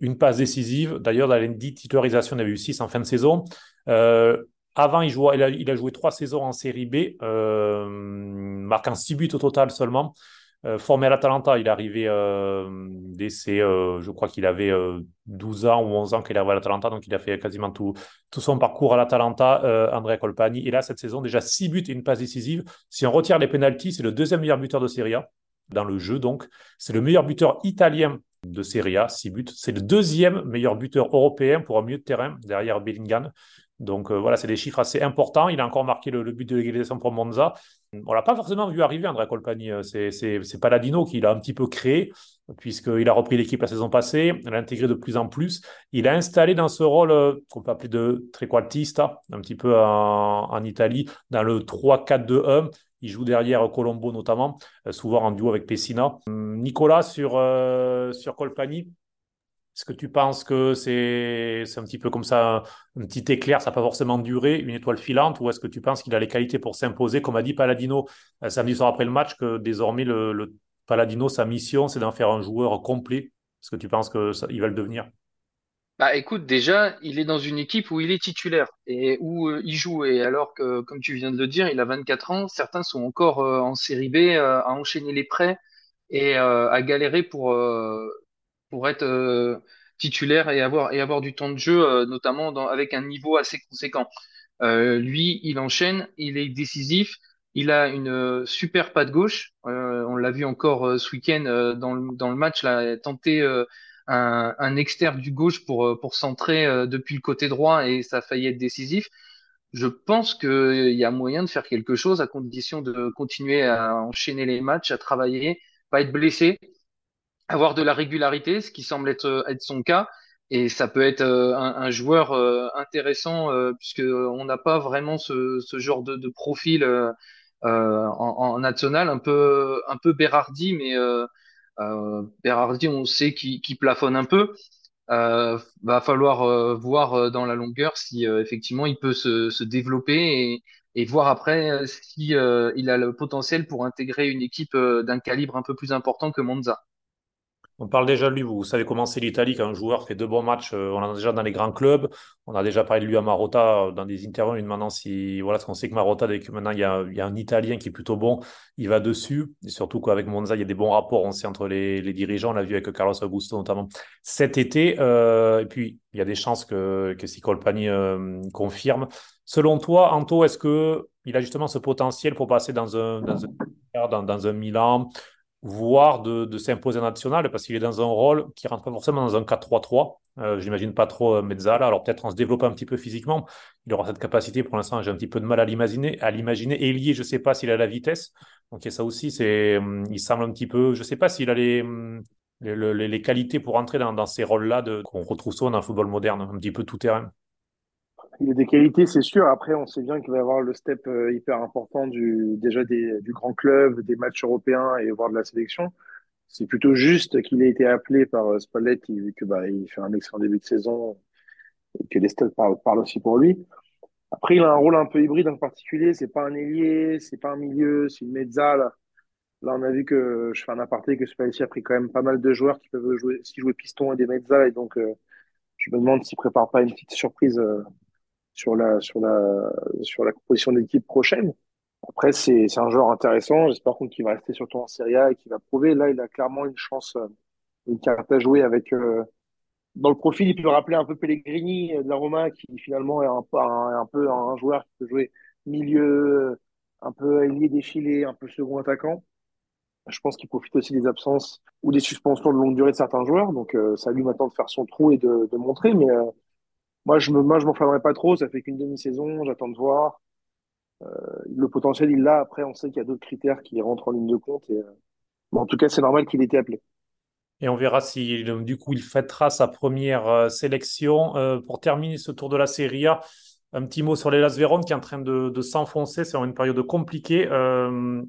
une passe décisive. D'ailleurs, dans les 10 titularisations, il y avait eu 6 en fin de saison. Euh, avant, il, a, il a joué 3 saisons en Série B, euh, marquant 6 buts au total seulement. Euh, formé à l'Atalanta, il est arrivé euh, euh, je crois qu'il avait 12 ans ou 11 ans qu'il est arrivé à l'Atalanta, donc il a fait quasiment tout, son parcours à l'Atalanta, euh, Andrea Colpani. Et là, cette saison, déjà 6 buts et une passe décisive. Si on retire les pénalties, c'est le deuxième meilleur buteur de Serie A, dans le jeu donc. C'est le meilleur buteur italien de Serie A, 6 buts. C'est le deuxième meilleur buteur européen pour un milieu de terrain, derrière Bellingham. Donc euh, voilà, c'est des chiffres assez importants. Il a encore marqué le, but de l'égalisation pour Monza. On l'a pas forcément vu arriver, Andrea Colpani. C'est Paladino qui l'a un petit peu créé, puisqu'il a repris l'équipe la saison passée, l'a intégré de plus en plus. Il a installé dans ce rôle euh, qu'on peut appeler de trequartista, un petit peu en, en Italie, dans le 3-4-2-1. Il joue derrière Colombo notamment, euh, souvent en duo avec Pessina. Hum, Nicolas sur, euh, sur Colpani, est-ce que tu penses que c'est un petit peu comme ça, un, petit éclair, ça n'a pas forcément duré, une étoile filante, ou est-ce que tu penses qu'il a les qualités pour s'imposer, comme a dit Paladino euh, samedi soir après le match, que désormais le, le Paladino, sa mission, c'est d'en faire un joueur complet. Est-ce que tu penses qu'il va le devenir? Bah écoute, déjà, il est dans une équipe où il est titulaire et où euh, il joue. Et alors que, comme tu viens de le dire, il a 24 ans, certains sont encore euh, en série B euh, à enchaîner les prêts et à galérer pour, pour être titulaire et avoir, et avoir du temps de jeu, notamment avec un niveau assez conséquent. Lui, il enchaîne, il est décisif, il a une super patte gauche. On l'a vu encore ce week-end dans le, dans le match, là, tenter un, un externe du gauche pour, euh, pour centrer euh, depuis le côté droit et ça a failli être décisif. Je pense qu'il y a moyen de faire quelque chose à condition de continuer à enchaîner les matchs, à travailler, pas être blessé avoir de la régularité, ce qui semble être, être son cas. Et ça peut être euh, un, un joueur euh, intéressant euh, puisque on n'a pas vraiment ce, ce genre de, de profil euh, euh, en, en national, un peu un peu Berardi, mais euh, euh, on sait qu'il plafonne un peu. Euh, va falloir euh, voir euh, dans la longueur si effectivement il peut se, développer et, et voir après si il a le potentiel pour intégrer une équipe d'un calibre un peu plus important que Monza. On parle déjà de lui, vous savez comment c'est l'Italie quand un joueur fait deux bons matchs, euh, on en a déjà dans les grands clubs, on a déjà parlé de lui à Marotta euh, dans des interviews, lui demandant si, voilà, parce qu'on sait que Marotta, dès que maintenant il y, a, un Italien qui est plutôt bon, il va dessus, et surtout qu'avec Monza, il y a des bons rapports, on sait, entre les, dirigeants, on l'a vu avec Carlos Augusto notamment cet été, euh, et puis il y a des chances que, que si confirme. Selon toi, Anto, est-ce que il a justement ce potentiel pour passer dans un Milan? Voire de, s'imposer national, parce qu'il est dans un rôle qui rentre pas forcément dans un 4-3-3. Euh, J'imagine pas trop euh, Mezzala. Alors peut-être en se développant un petit peu physiquement, il aura cette capacité. Pour l'instant, j'ai un petit peu de mal à l'imaginer. À l'imaginer. Je sais pas s'il a la vitesse. Donc il ça aussi. C'est, hum, il semble un petit peu. Je sais pas s'il a les, hum, les, les, qualités pour entrer dans, dans ces rôles-là qu'on retrouve souvent dans le football moderne, un petit peu tout terrain. Il a des qualités, c'est sûr. Après, on sait bien qu'il va y avoir le step euh, hyper important du, déjà des, du grand club, des matchs européens et voire de la sélection. C'est plutôt juste qu'il ait été appelé par euh, Spalletti, vu que bah, il fait un excellent début de saison et que les stats parlent, aussi pour lui. Après, il a un rôle un peu hybride en particulier. C'est pas un ailier, c'est pas un milieu, c'est une mezza. Là. là, on a vu que je fais un aparté que Spalletti a pris quand même pas mal de joueurs qui peuvent jouer, si jouer piston et des mezza. Et donc, euh, je me demande s'il prépare pas une petite surprise euh, sur la sur la sur la composition de l'équipe prochaine. Après, c'est un joueur intéressant. J'espère qu'il va rester surtout en Serie A et qu'il va prouver. Là, il a clairement une chance, euh, une carte à jouer avec. euh, dans le profil, il peut rappeler un peu Pellegrini euh, de la Roma, qui finalement est un, peu- un, joueur qui peut jouer milieu, un peu ailier défilé, un peu second attaquant. Je pense qu'il profite aussi des absences ou des suspensions de longue durée de certains joueurs. Donc, euh, ça lui maintenant de faire son trou et de, de montrer. Mais euh, moi, je me, moi, pas trop. Ça fait qu'une demi-saison. J'attends de voir. Le potentiel, il l'a. Après, on sait qu'il y a d'autres critères qui rentrent en ligne de compte. Euh, en tout cas, c'est normal qu'il ait été appelé. Et on verra si euh, du coup il fêtera sa première euh, sélection. Euh, pour terminer ce tour de la Serie A, un petit mot sur l'Hellas Vérone qui est en train de, s'enfoncer sur une période compliquée. Euh,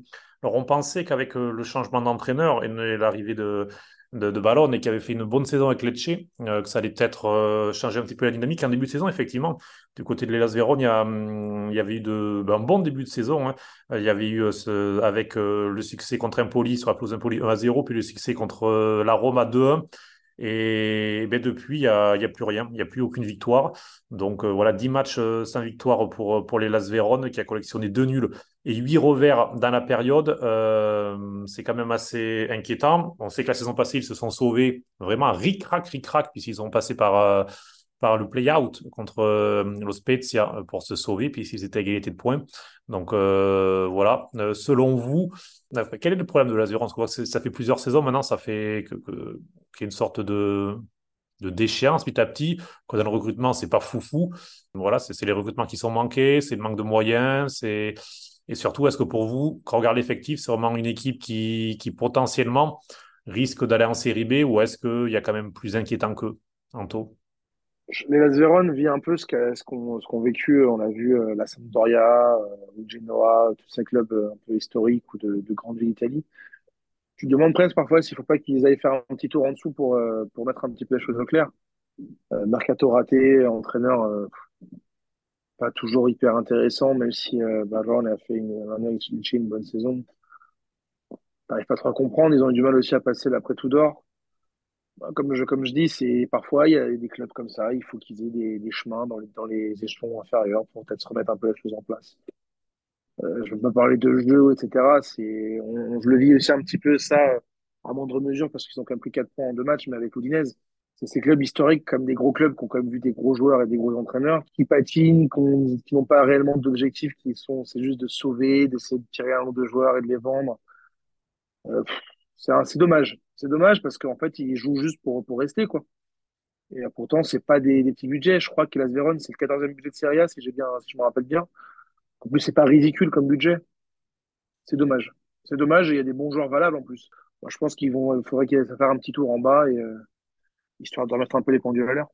alors on pensait qu'avec euh, le changement d'entraîneur et l'arrivée de, de, de Ballon et qui avait fait une bonne saison avec Lecce, euh, que ça allait peut-être euh, changer un petit peu la dynamique. En début de saison, effectivement, du côté de l'Hellas Vérone, il y, a, hum, il y avait eu de, ben, un bon début de saison. hein. Euh, Il y avait eu avec le succès contre Empoli sur la pelouse Empoli 1 à 0, puis le succès contre la Roma 2-1. Et ben, depuis, il n'y a, a plus rien, il n'y a plus aucune victoire. Donc euh, voilà, 10 matchs euh, sans victoire pour, pour les Las Vérone, qui a collectionné deux nuls et 8 revers dans la période. Euh, c'est quand même assez inquiétant. On sait que la saison passée, ils se sont sauvés vraiment ric-rac, ric-rac, puisqu'ils ont passé par, euh, par le play-out contre euh, euh, pour se sauver, puisqu'ils étaient à égalité de points. Donc euh, voilà, Euh, selon vous, quel est le problème de l'assurance? Ça fait plusieurs saisons maintenant, ça fait que, que- qu'il y a une sorte de, de déchéance petit à petit. Quand on a le recrutement, c'est pas foufou. Voilà, c'est les recrutements qui sont manqués, c'est le manque de moyens, c'est et surtout, est-ce que pour vous, quand on regarde l'effectif, c'est vraiment une équipe qui, qui potentiellement risque d'aller en série B ou est-ce qu'il y a quand même plus inquiétant qu'eux, Anto? Les Las Vérone vit un peu ce qu'ont ce qu'ont vécu. On a vu euh, la Sampdoria, euh, Genoa, tous ces clubs euh, un peu historiques ou de, de grande ville d'Italie. Tu te demandes presque parfois s'il faut pas qu'ils aillent faire un petit tour en dessous pour, euh, pour mettre un petit peu les choses au clair. Euh, mercato raté, entraîneur euh, pas toujours hyper intéressant, même si euh, Bavard a fait une, un an avec Lecce une bonne saison. T'arrives pas trop à comprendre. Ils ont eu du mal aussi à passer l'après tout d'or. Bah, Comme je, comme je dis, c'est parfois il y a des clubs comme ça, il faut qu'ils aient des, des chemins dans les, dans les échelons inférieurs pour peut-être se remettre un peu les choses en place. Euh, je veux pas parler de jeu, etc. C'est, on, je le vis aussi un petit peu ça à moindre mesure parce qu'ils ont quand même pris quatre points en deux matchs, mais avec l'Udinese. C'est ces clubs historiques comme des gros clubs qui ont quand même vu des gros joueurs et des gros entraîneurs qui patinent, qui ont- qui n'ont pas réellement d'objectifs, qui sont, c'est juste de sauver, d'essayer de tirer un ou deux joueurs et de les vendre. Euh, c'est c'est dommage. C'est dommage parce qu'en fait, ils jouent juste pour, pour rester, quoi. Et euh, pourtant, c'est pas des, des petits budgets. Je crois que Las Véron, c'est le quatorzième budget de Serie A, si j'ai bien, si je me rappelle bien. En plus, c'est pas ridicule comme budget. C'est dommage. C'est dommage et il y a des bons joueurs valables en plus. Moi, je pense qu'ils vont, il faudrait qu'ils aillent faire un petit tour en bas et, euh, histoire de remettre un peu les pendules à l'heure.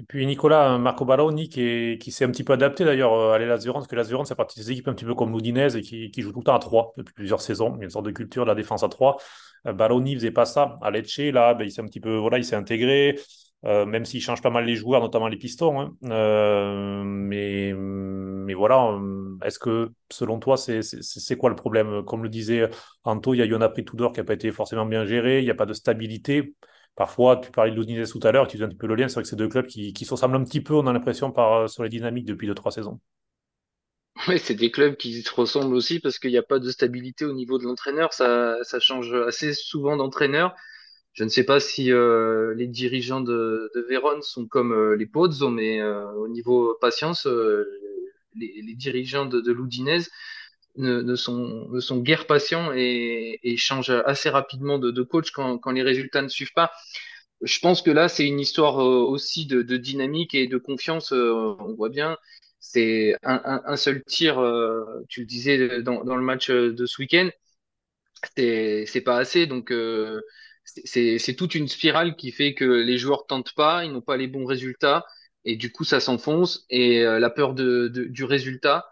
Et puis Nicolas, Marco Baroni qui, est- qui s'est un petit peu adapté d'ailleurs euh, à Vérone, parce que Vérone, c'est partie des équipes un petit peu comme l'Udinese et qui, qui joue tout le temps à 3 depuis plusieurs saisons. Il y a une sorte de culture de la défense à 3. Euh, Baroni faisait pas ça à Lecce, là, ben, il s'est un petit peu, voilà, il s'est intégré, euh, même s'il change pas mal les joueurs, notamment les pistons. hein. Euh, mais, voilà, euh, est-ce que selon toi, c'est quoi le problème? Comme le disait Anto, il y a eu un après Tudor qui n'a pas été forcément bien géré, il n'y a pas de stabilité. Parfois, tu parlais de l'Udinese tout à l'heure, tu faisais un petit peu le lien, c'est vrai que c'est deux clubs qui, qui se ressemblent un petit peu, on a l'impression, par, sur les dynamiques depuis deux, trois saisons. Ouais, c'est des clubs qui se ressemblent aussi parce qu'il n'y a pas de stabilité au niveau de l'entraîneur. Ça, ça change assez souvent d'entraîneur. Je ne sais pas si euh, les dirigeants de, de Vérone sont comme euh, les Pozzo, mais euh, au niveau patience, euh, les, les dirigeants de, de l'Udinese ne, sont, guère patients et, et changent assez rapidement de, coach quand, les résultats ne suivent pas. Je pense que là, c'est une histoire euh, aussi de, dynamique et de confiance. euh, on voit bien, c'est un, seul tir, euh, tu le disais dans, le match de ce week-end, c'est pas assez. Donc, c'est toute une spirale qui fait que les joueurs tentent pas, ils n'ont pas les bons résultats. et du coup ça s'enfonce et la peur du résultat,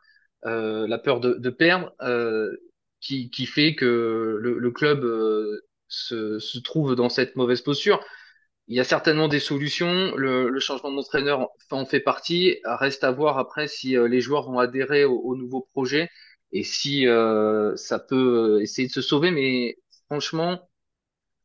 la peur de, de perdre, euh, qui, qui fait que le, le club euh, se, se trouve dans cette mauvaise posture. Il y a certainement des solutions. Le, le changement d'entraîneur en fait partie. Reste à voir après si euh, les joueurs vont adhérer au, au nouveau projet et si euh, ça peut euh, essayer de se sauver. Mais franchement,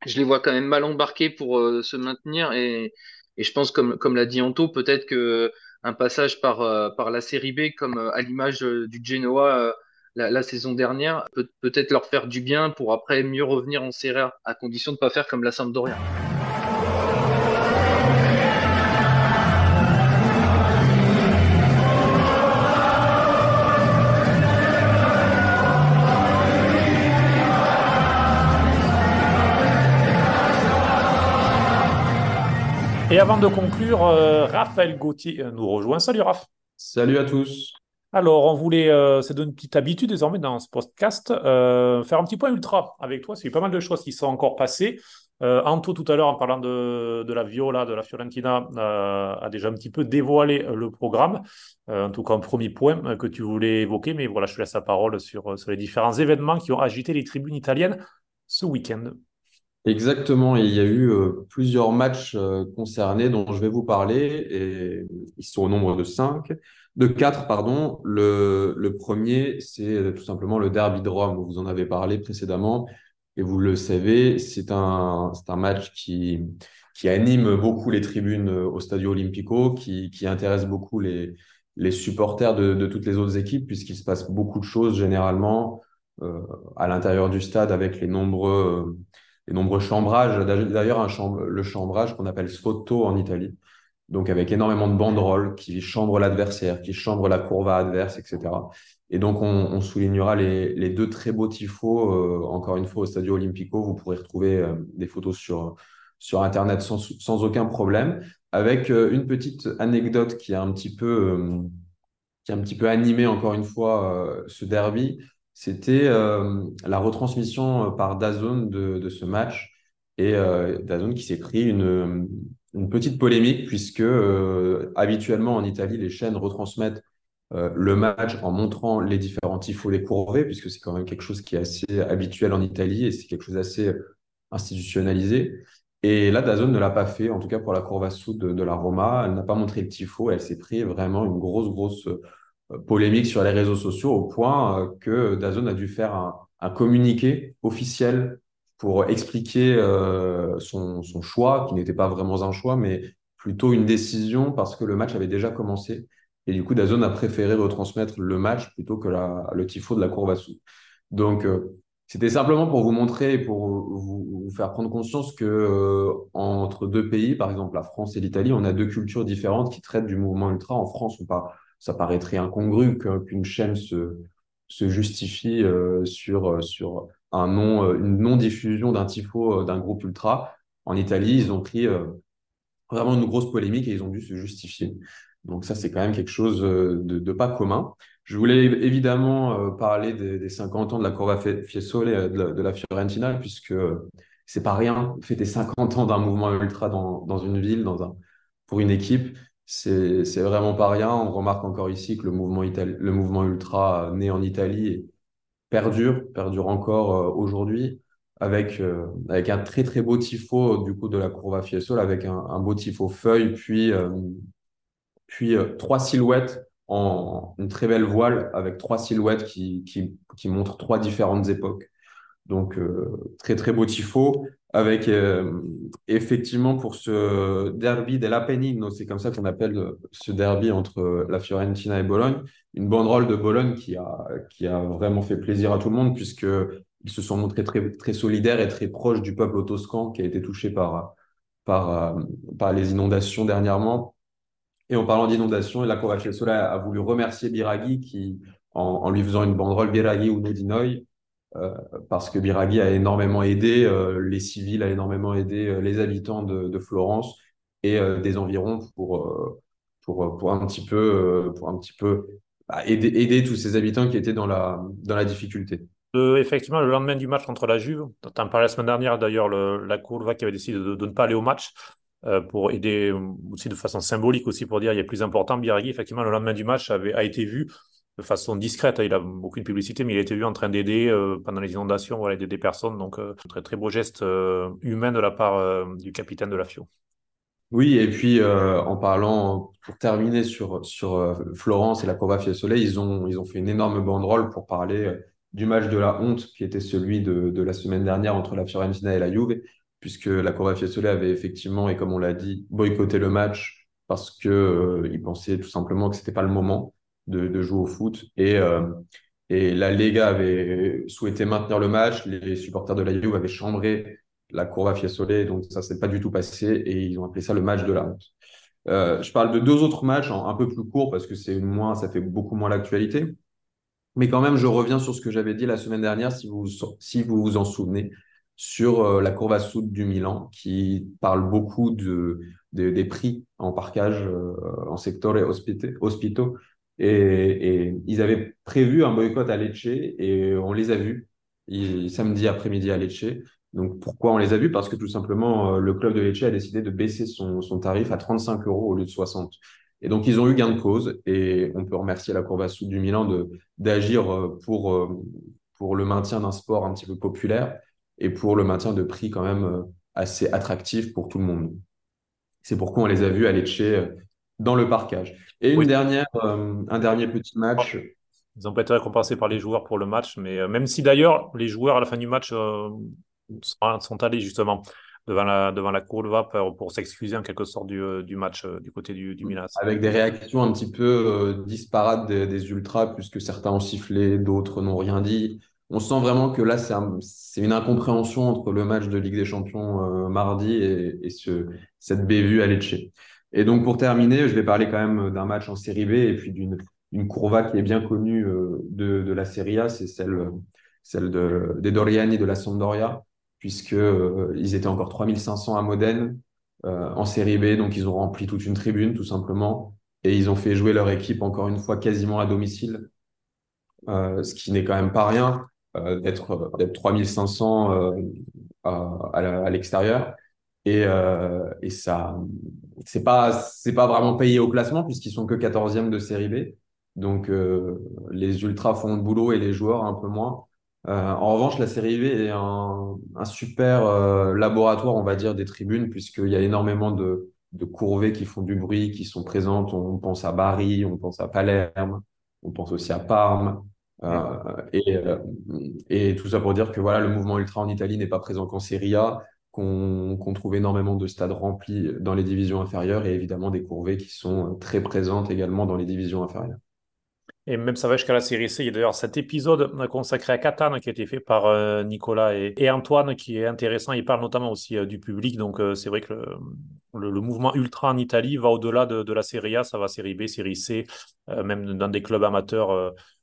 je les vois quand même mal embarqués pour euh, se maintenir et, et je pense comme comme l'a dit Anto, peut-être que un passage par euh, par la série B comme euh, à l'image euh, du Genoa la, saison dernière peut peut-être leur faire du bien pour après mieux revenir en Serie A à condition de pas faire comme la Sampdoria. Et avant de conclure, euh, Raphaël Gauthier nous rejoint. Salut Raph. Salut à tous. Alors, on voulait, euh, c'est une petite habitude désormais dans ce podcast, euh, faire un petit point ultra avec toi. C'est pas mal de choses qui sont encore passées. Euh, Anto, tout à l'heure, en parlant de, de la Viola, de la Fiorentina, a déjà un petit peu dévoilé le programme. En tout cas, un premier point que tu voulais évoquer. Mais voilà, je te laisse la parole sur, sur les différents événements qui ont agité les tribunes italiennes ce week-end. Exactement, il y a eu euh, plusieurs matchs euh, concernés dont je vais vous parler, et ils sont au nombre de cinq, de quatre, pardon. Le, premier, c'est euh, tout simplement le Derby de Rome, vous en avez parlé précédemment, et vous le savez, c'est un, c'est un match qui, qui anime beaucoup les tribunes au Stadio Olimpico, qui, qui intéresse beaucoup les, les supporters de, de toutes les autres équipes, puisqu'il se passe beaucoup de choses généralement à l'intérieur du stade avec les nombreux... les nombreux chambrages. D'ailleurs, un le chambrage qu'on appelle sfotto en Italie. Donc, avec énormément de banderoles qui chambrent l'adversaire, qui chambrent la courva adverse, etc. Et donc, on, soulignera les, les, deux très beaux tifos, euh, encore une fois, au Stadio Olimpico. Vous pourrez retrouver euh, des photos sur, sur Internet sans, sans aucun problème. Avec euh, une petite anecdote qui a un petit peu, qui a un petit peu animé, encore une fois, ce derby c'était euh, la retransmission par DAZN de, ce match. Et euh, DAZN qui s'est pris une, une petite polémique puisque euh, habituellement en Italie les chaînes retransmettent euh, le match en montrant les différents tifos les courvées puisque c'est quand même quelque chose qui est assez habituel en Italie et c'est quelque chose d'assez institutionnalisé. Et là DAZN ne l'a pas fait en tout cas pour la de, de la Roma. Elle n'a pas montré le tifo. Elle s'est pris vraiment une grosse grosse polémique sur les réseaux sociaux au point que Dazn a dû faire un, un communiqué officiel pour expliquer euh, son, choix, qui n'était pas vraiment un choix, mais plutôt une décision parce que le match avait déjà commencé. Et du coup, Dazn a préféré retransmettre le match plutôt que le tifo de la Courva Sud. Donc, euh, c'était simplement pour vous montrer et pour vous, faire prendre conscience que euh, entre deux pays, par exemple la France et l'Italie, on a deux cultures différentes qui traitent du mouvement ultra. En France, on parle ça paraîtrait incongru qu'une chaîne se, justifie euh, sur, sur un non, une non-diffusion d'un tifo d'un groupe ultra. En Italie, ils ont pris euh, vraiment une grosse polémique et ils ont dû se justifier. Donc ça, c'est quand même quelque chose de, pas commun. Je voulais évidemment euh, parler des, des, 50 ans de la Curva Fiesole et de la, de la Fiorentina, puisque c'est pas rien, fêter 50 ans d'un mouvement ultra dans, dans une ville, dans un, pour une équipe c'est vraiment pas rien. On remarque encore ici que le mouvement, le mouvement ultra né en Italie perdure, perdure encore euh, aujourd'hui, avec, euh, avec un très très beau tifo du coup de la Curva Fiesole, avec un, beau tifo feuille, puis, euh, puis trois silhouettes en une très belle voile, avec trois silhouettes qui, qui, qui montrent trois différentes époques. Donc, très très beau tifo avec euh, effectivement pour ce derby dell'Apennino, c'est comme ça qu'on appelle ce derby entre la Fiorentina et Bologne, une banderole de Bologne qui a, qui a vraiment fait plaisir à tout le monde puisque ils se sont montrés très, très solidaires et très proches du peuple toscan qui a été touché par, par, par les inondations dernièrement. Et en parlant d'inondations, la Covace Sola a voulu remercier Biraghi qui, en, lui faisant une banderole Biraghi ou Nodinoy, euh, parce que Biraghi a énormément aidé euh, les civils, a énormément aidé euh, les habitants de, Florence et des environs pour, pour, pour un petit peu, pour un petit peu bah, aider, aider tous ces habitants qui étaient dans la, dans la difficulté. Euh, effectivement, le lendemain du match contre la Juve, tu en parlais la semaine dernière d'ailleurs, la Courva qui avait décidé de, ne pas aller au match. euh, pour aider aussi de façon symbolique aussi pour dire il est plus important. Biraghi, effectivement, le lendemain du match avait, a été vu de façon discrète. Il a aucune publicité, mais il a été vu en train d'aider euh, pendant les inondations, voilà, aider des personnes. Donc, euh, très, très beau geste euh, humain de la part du capitaine de la FIO. Oui, et puis en parlant, pour terminer sur, Florence et la Courva Fiesole, ils ont, ils ont fait une énorme banderole pour parler du match de la honte qui était celui de, de la semaine dernière entre la Fiorentina et la Juve, puisque la Courva Fiesole avait effectivement, et comme on l'a dit, boycotté le match parce que euh, ils pensaient tout simplement que c'était pas le moment de, jouer au foot. Et, euh, et la Lega avait souhaité maintenir le match, les supporters de la Juve avaient chambré la Courva Fiesole, donc ça s'est pas du tout passé et ils ont appelé ça le match de la honte. Euh, je parle de deux autres matchs un peu plus courts parce que c'est moins, ça fait beaucoup moins l'actualité. Mais quand même, je reviens sur ce que j'avais dit la semaine dernière, si vous si vous, vous en souvenez, sur euh, la Courva Sud du Milan, qui parle beaucoup de, de des prix en parcage en secteur et hospito. Et, ils avaient prévu un boycott à Lecce et on les a vus samedi après-midi à Lecce. Donc pourquoi on les a vus? Parce que tout simplement, euh, le club de Lecce a décidé de baisser son, son tarif à 35 euros au lieu de 60. Et donc ils ont eu gain de cause et on peut remercier la Courva Sud du Milan d'agir euh, pour euh, pour le maintien d'un sport un petit peu populaire et pour le maintien de prix quand même assez attractifs pour tout le monde. C'est pourquoi on les a vus à Lecce dans le parcage. Et une dernière, euh, un dernier petit match. Ils ont pas été récompensés par les joueurs pour le match, mais euh, même si d'ailleurs les joueurs à la fin du match euh, sont, allés justement devant la, devant la Courva pour, pour s'excuser en quelque sorte du, du match du côté du, du Milan. avec des réactions un petit peu euh, disparates des, des ultras, puisque certains ont sifflé, d'autres n'ont rien dit. On sent vraiment que là, c'est un- c'est une incompréhension entre le match de Ligue des Champions mardi et, et ce, cette bévue à Lecce. Et donc, pour terminer, je vais parler quand même d'un match en Série B et puis d'une une courva qui est bien connue euh, de, de la Serie A, c'est celle, celle de, des Doriani de la Sampdoria, puisque euh, ils étaient encore 3500 à Modène euh, en Série B, donc ils ont rempli toute une tribune, tout simplement. Et ils ont fait jouer leur équipe encore une fois quasiment à domicile, euh, ce qui n'est quand même pas rien euh, d'être d'être 3500 euh, à, à l'extérieur. Et, euh, et ça, c'est pas c'est pas vraiment payé au classement puisqu'ils sont que 14e de série B. Donc euh, les ultras font le boulot et les joueurs un peu moins. Euh, en revanche, la série B est un, un super euh, laboratoire, on va dire, des tribunes puisqu'il y a énormément de de courvées qui font du bruit, qui sont présentes. On pense à Bari, on pense à Palerme, on pense aussi à Parme. Euh, et, euh, et tout ça pour dire que voilà, le mouvement ultra en Italie n'est pas présent qu'en Serie A, qu'on trouve énormément de stades remplis dans les divisions inférieures et évidemment des courvées qui sont très présentes également dans les divisions inférieures. Et même ça va jusqu'à la série C. Il y a d'ailleurs cet épisode euh, consacré à Catane qui a été fait par euh, Nicolas et, Antoine qui est intéressant. Il parle notamment aussi euh, du public. Donc c'est vrai que le, mouvement ultra en Italie va au-delà de, la série A. Ça va série B, série C, même dans des clubs amateurs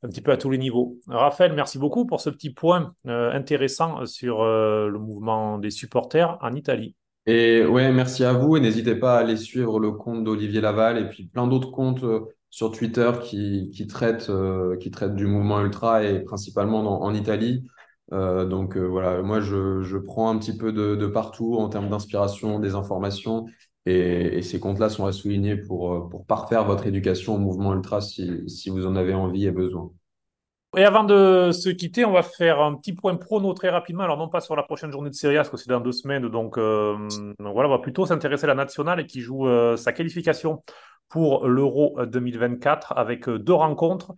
un petit peu à tous les niveaux. Raphaël, merci beaucoup pour ce petit point intéressant sur le mouvement des supporters en Italie. Et ouais, merci à vous et n'hésitez pas à aller suivre le compte d'Olivier Laval et puis plein d'autres comptes sur Twitter qui, qui traitent, euh, qui traitent du mouvement ultra et principalement en Italie. Euh, donc euh, voilà, moi je, je prends un petit peu de, de partout en termes d'inspiration, des informations et, ces comptes-là sont à souligner pour, pour parfaire votre éducation au mouvement ultra si, si vous en avez envie et besoin. Et avant de se quitter, on va faire un petit point prono très rapidement. Alors, non pas sur la prochaine journée de Serie A, parce que c'est dans deux semaines. Donc, voilà, on va plutôt s'intéresser à la nationale qui joue sa qualification pour l'Euro 2024 avec euh, deux rencontres.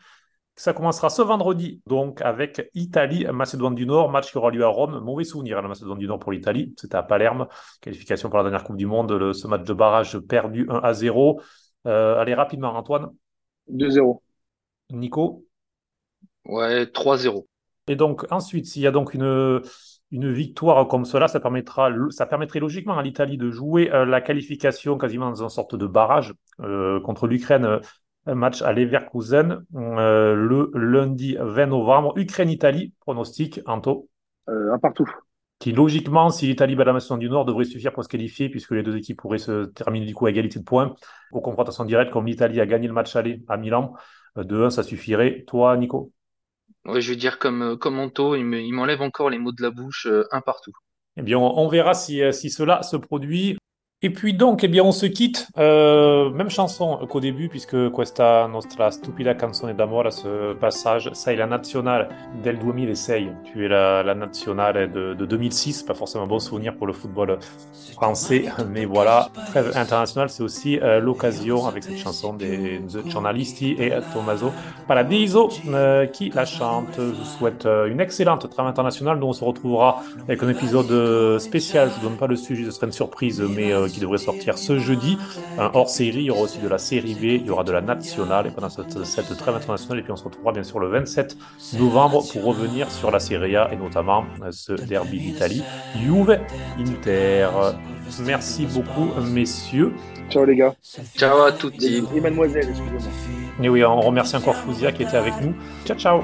Ça commencera ce vendredi, donc avec Italie-Macédoine du Nord, match qui aura lieu à Rome. Mauvais souvenir à la Macédoine du Nord pour l'Italie. C'était à Palerme, qualification pour la dernière Coupe du Monde. Le- ce match de barrage perdu 1 à 0. Euh, allez, rapidement, Antoine. 2-0. Nico. Ouais, 3-0. Et donc, ensuite, s'il y a donc une, une victoire comme cela, ça permettra, ça permettrait logiquement à l'Italie de jouer euh, la qualification quasiment dans une sorte de barrage euh, contre l'Ukraine, euh, un match à Leverkusen euh, le lundi 20 novembre. Ukraine-Italie, pronostic, Anto, Euh, un partout. qui logiquement, si l'Italie bat la Macédoine du Nord, devrait suffire pour se qualifier, puisque les deux équipes pourraient se terminer du coup à égalité de points. Aux confrontations directes, comme l'Italie a gagné le match aller à Milan, euh, 2-1, ça suffirait. Toi, Nico? Ouais, je veux dire, comme, euh, comme Anto, il me- il m'enlève encore les mots de la bouche, euh, un partout. Eh bien, on, on verra si, euh, si cela se produit. Et puis donc, eh bien, on se quitte. Euh, même chanson qu'au début, puisque questa nostra stupida canzone d'amore, ce passage, c'est la nationale del 2006. Tu es la, la nationale de, de 2006, pas forcément un bon souvenir pour le football français, mais voilà, trêve internationale, c'est aussi euh, l'occasion avec cette chanson des The Giornalisti et Tommaso Paradiso euh, qui la chante. Je vous souhaite euh, une excellente trame internationale dont on se retrouvera avec un épisode spécial. Je ne donne pas le sujet, ce serait une surprise, mais qui devrait sortir ce jeudi. Un hors-série, il y aura aussi de la série B, il y aura de la nationale et pendant cette, cette trêve internationale. Et puis on se retrouvera bien sûr le 27 novembre pour revenir sur la Serie A et notamment euh, ce derby d'Italie. Juve Inter. Merci beaucoup, messieurs. Ciao les gars. Ciao à tutti. Et mademoiselle, excusez-moi. Et oui, on remercie encore Fouzia qui était avec nous. Ciao, ciao.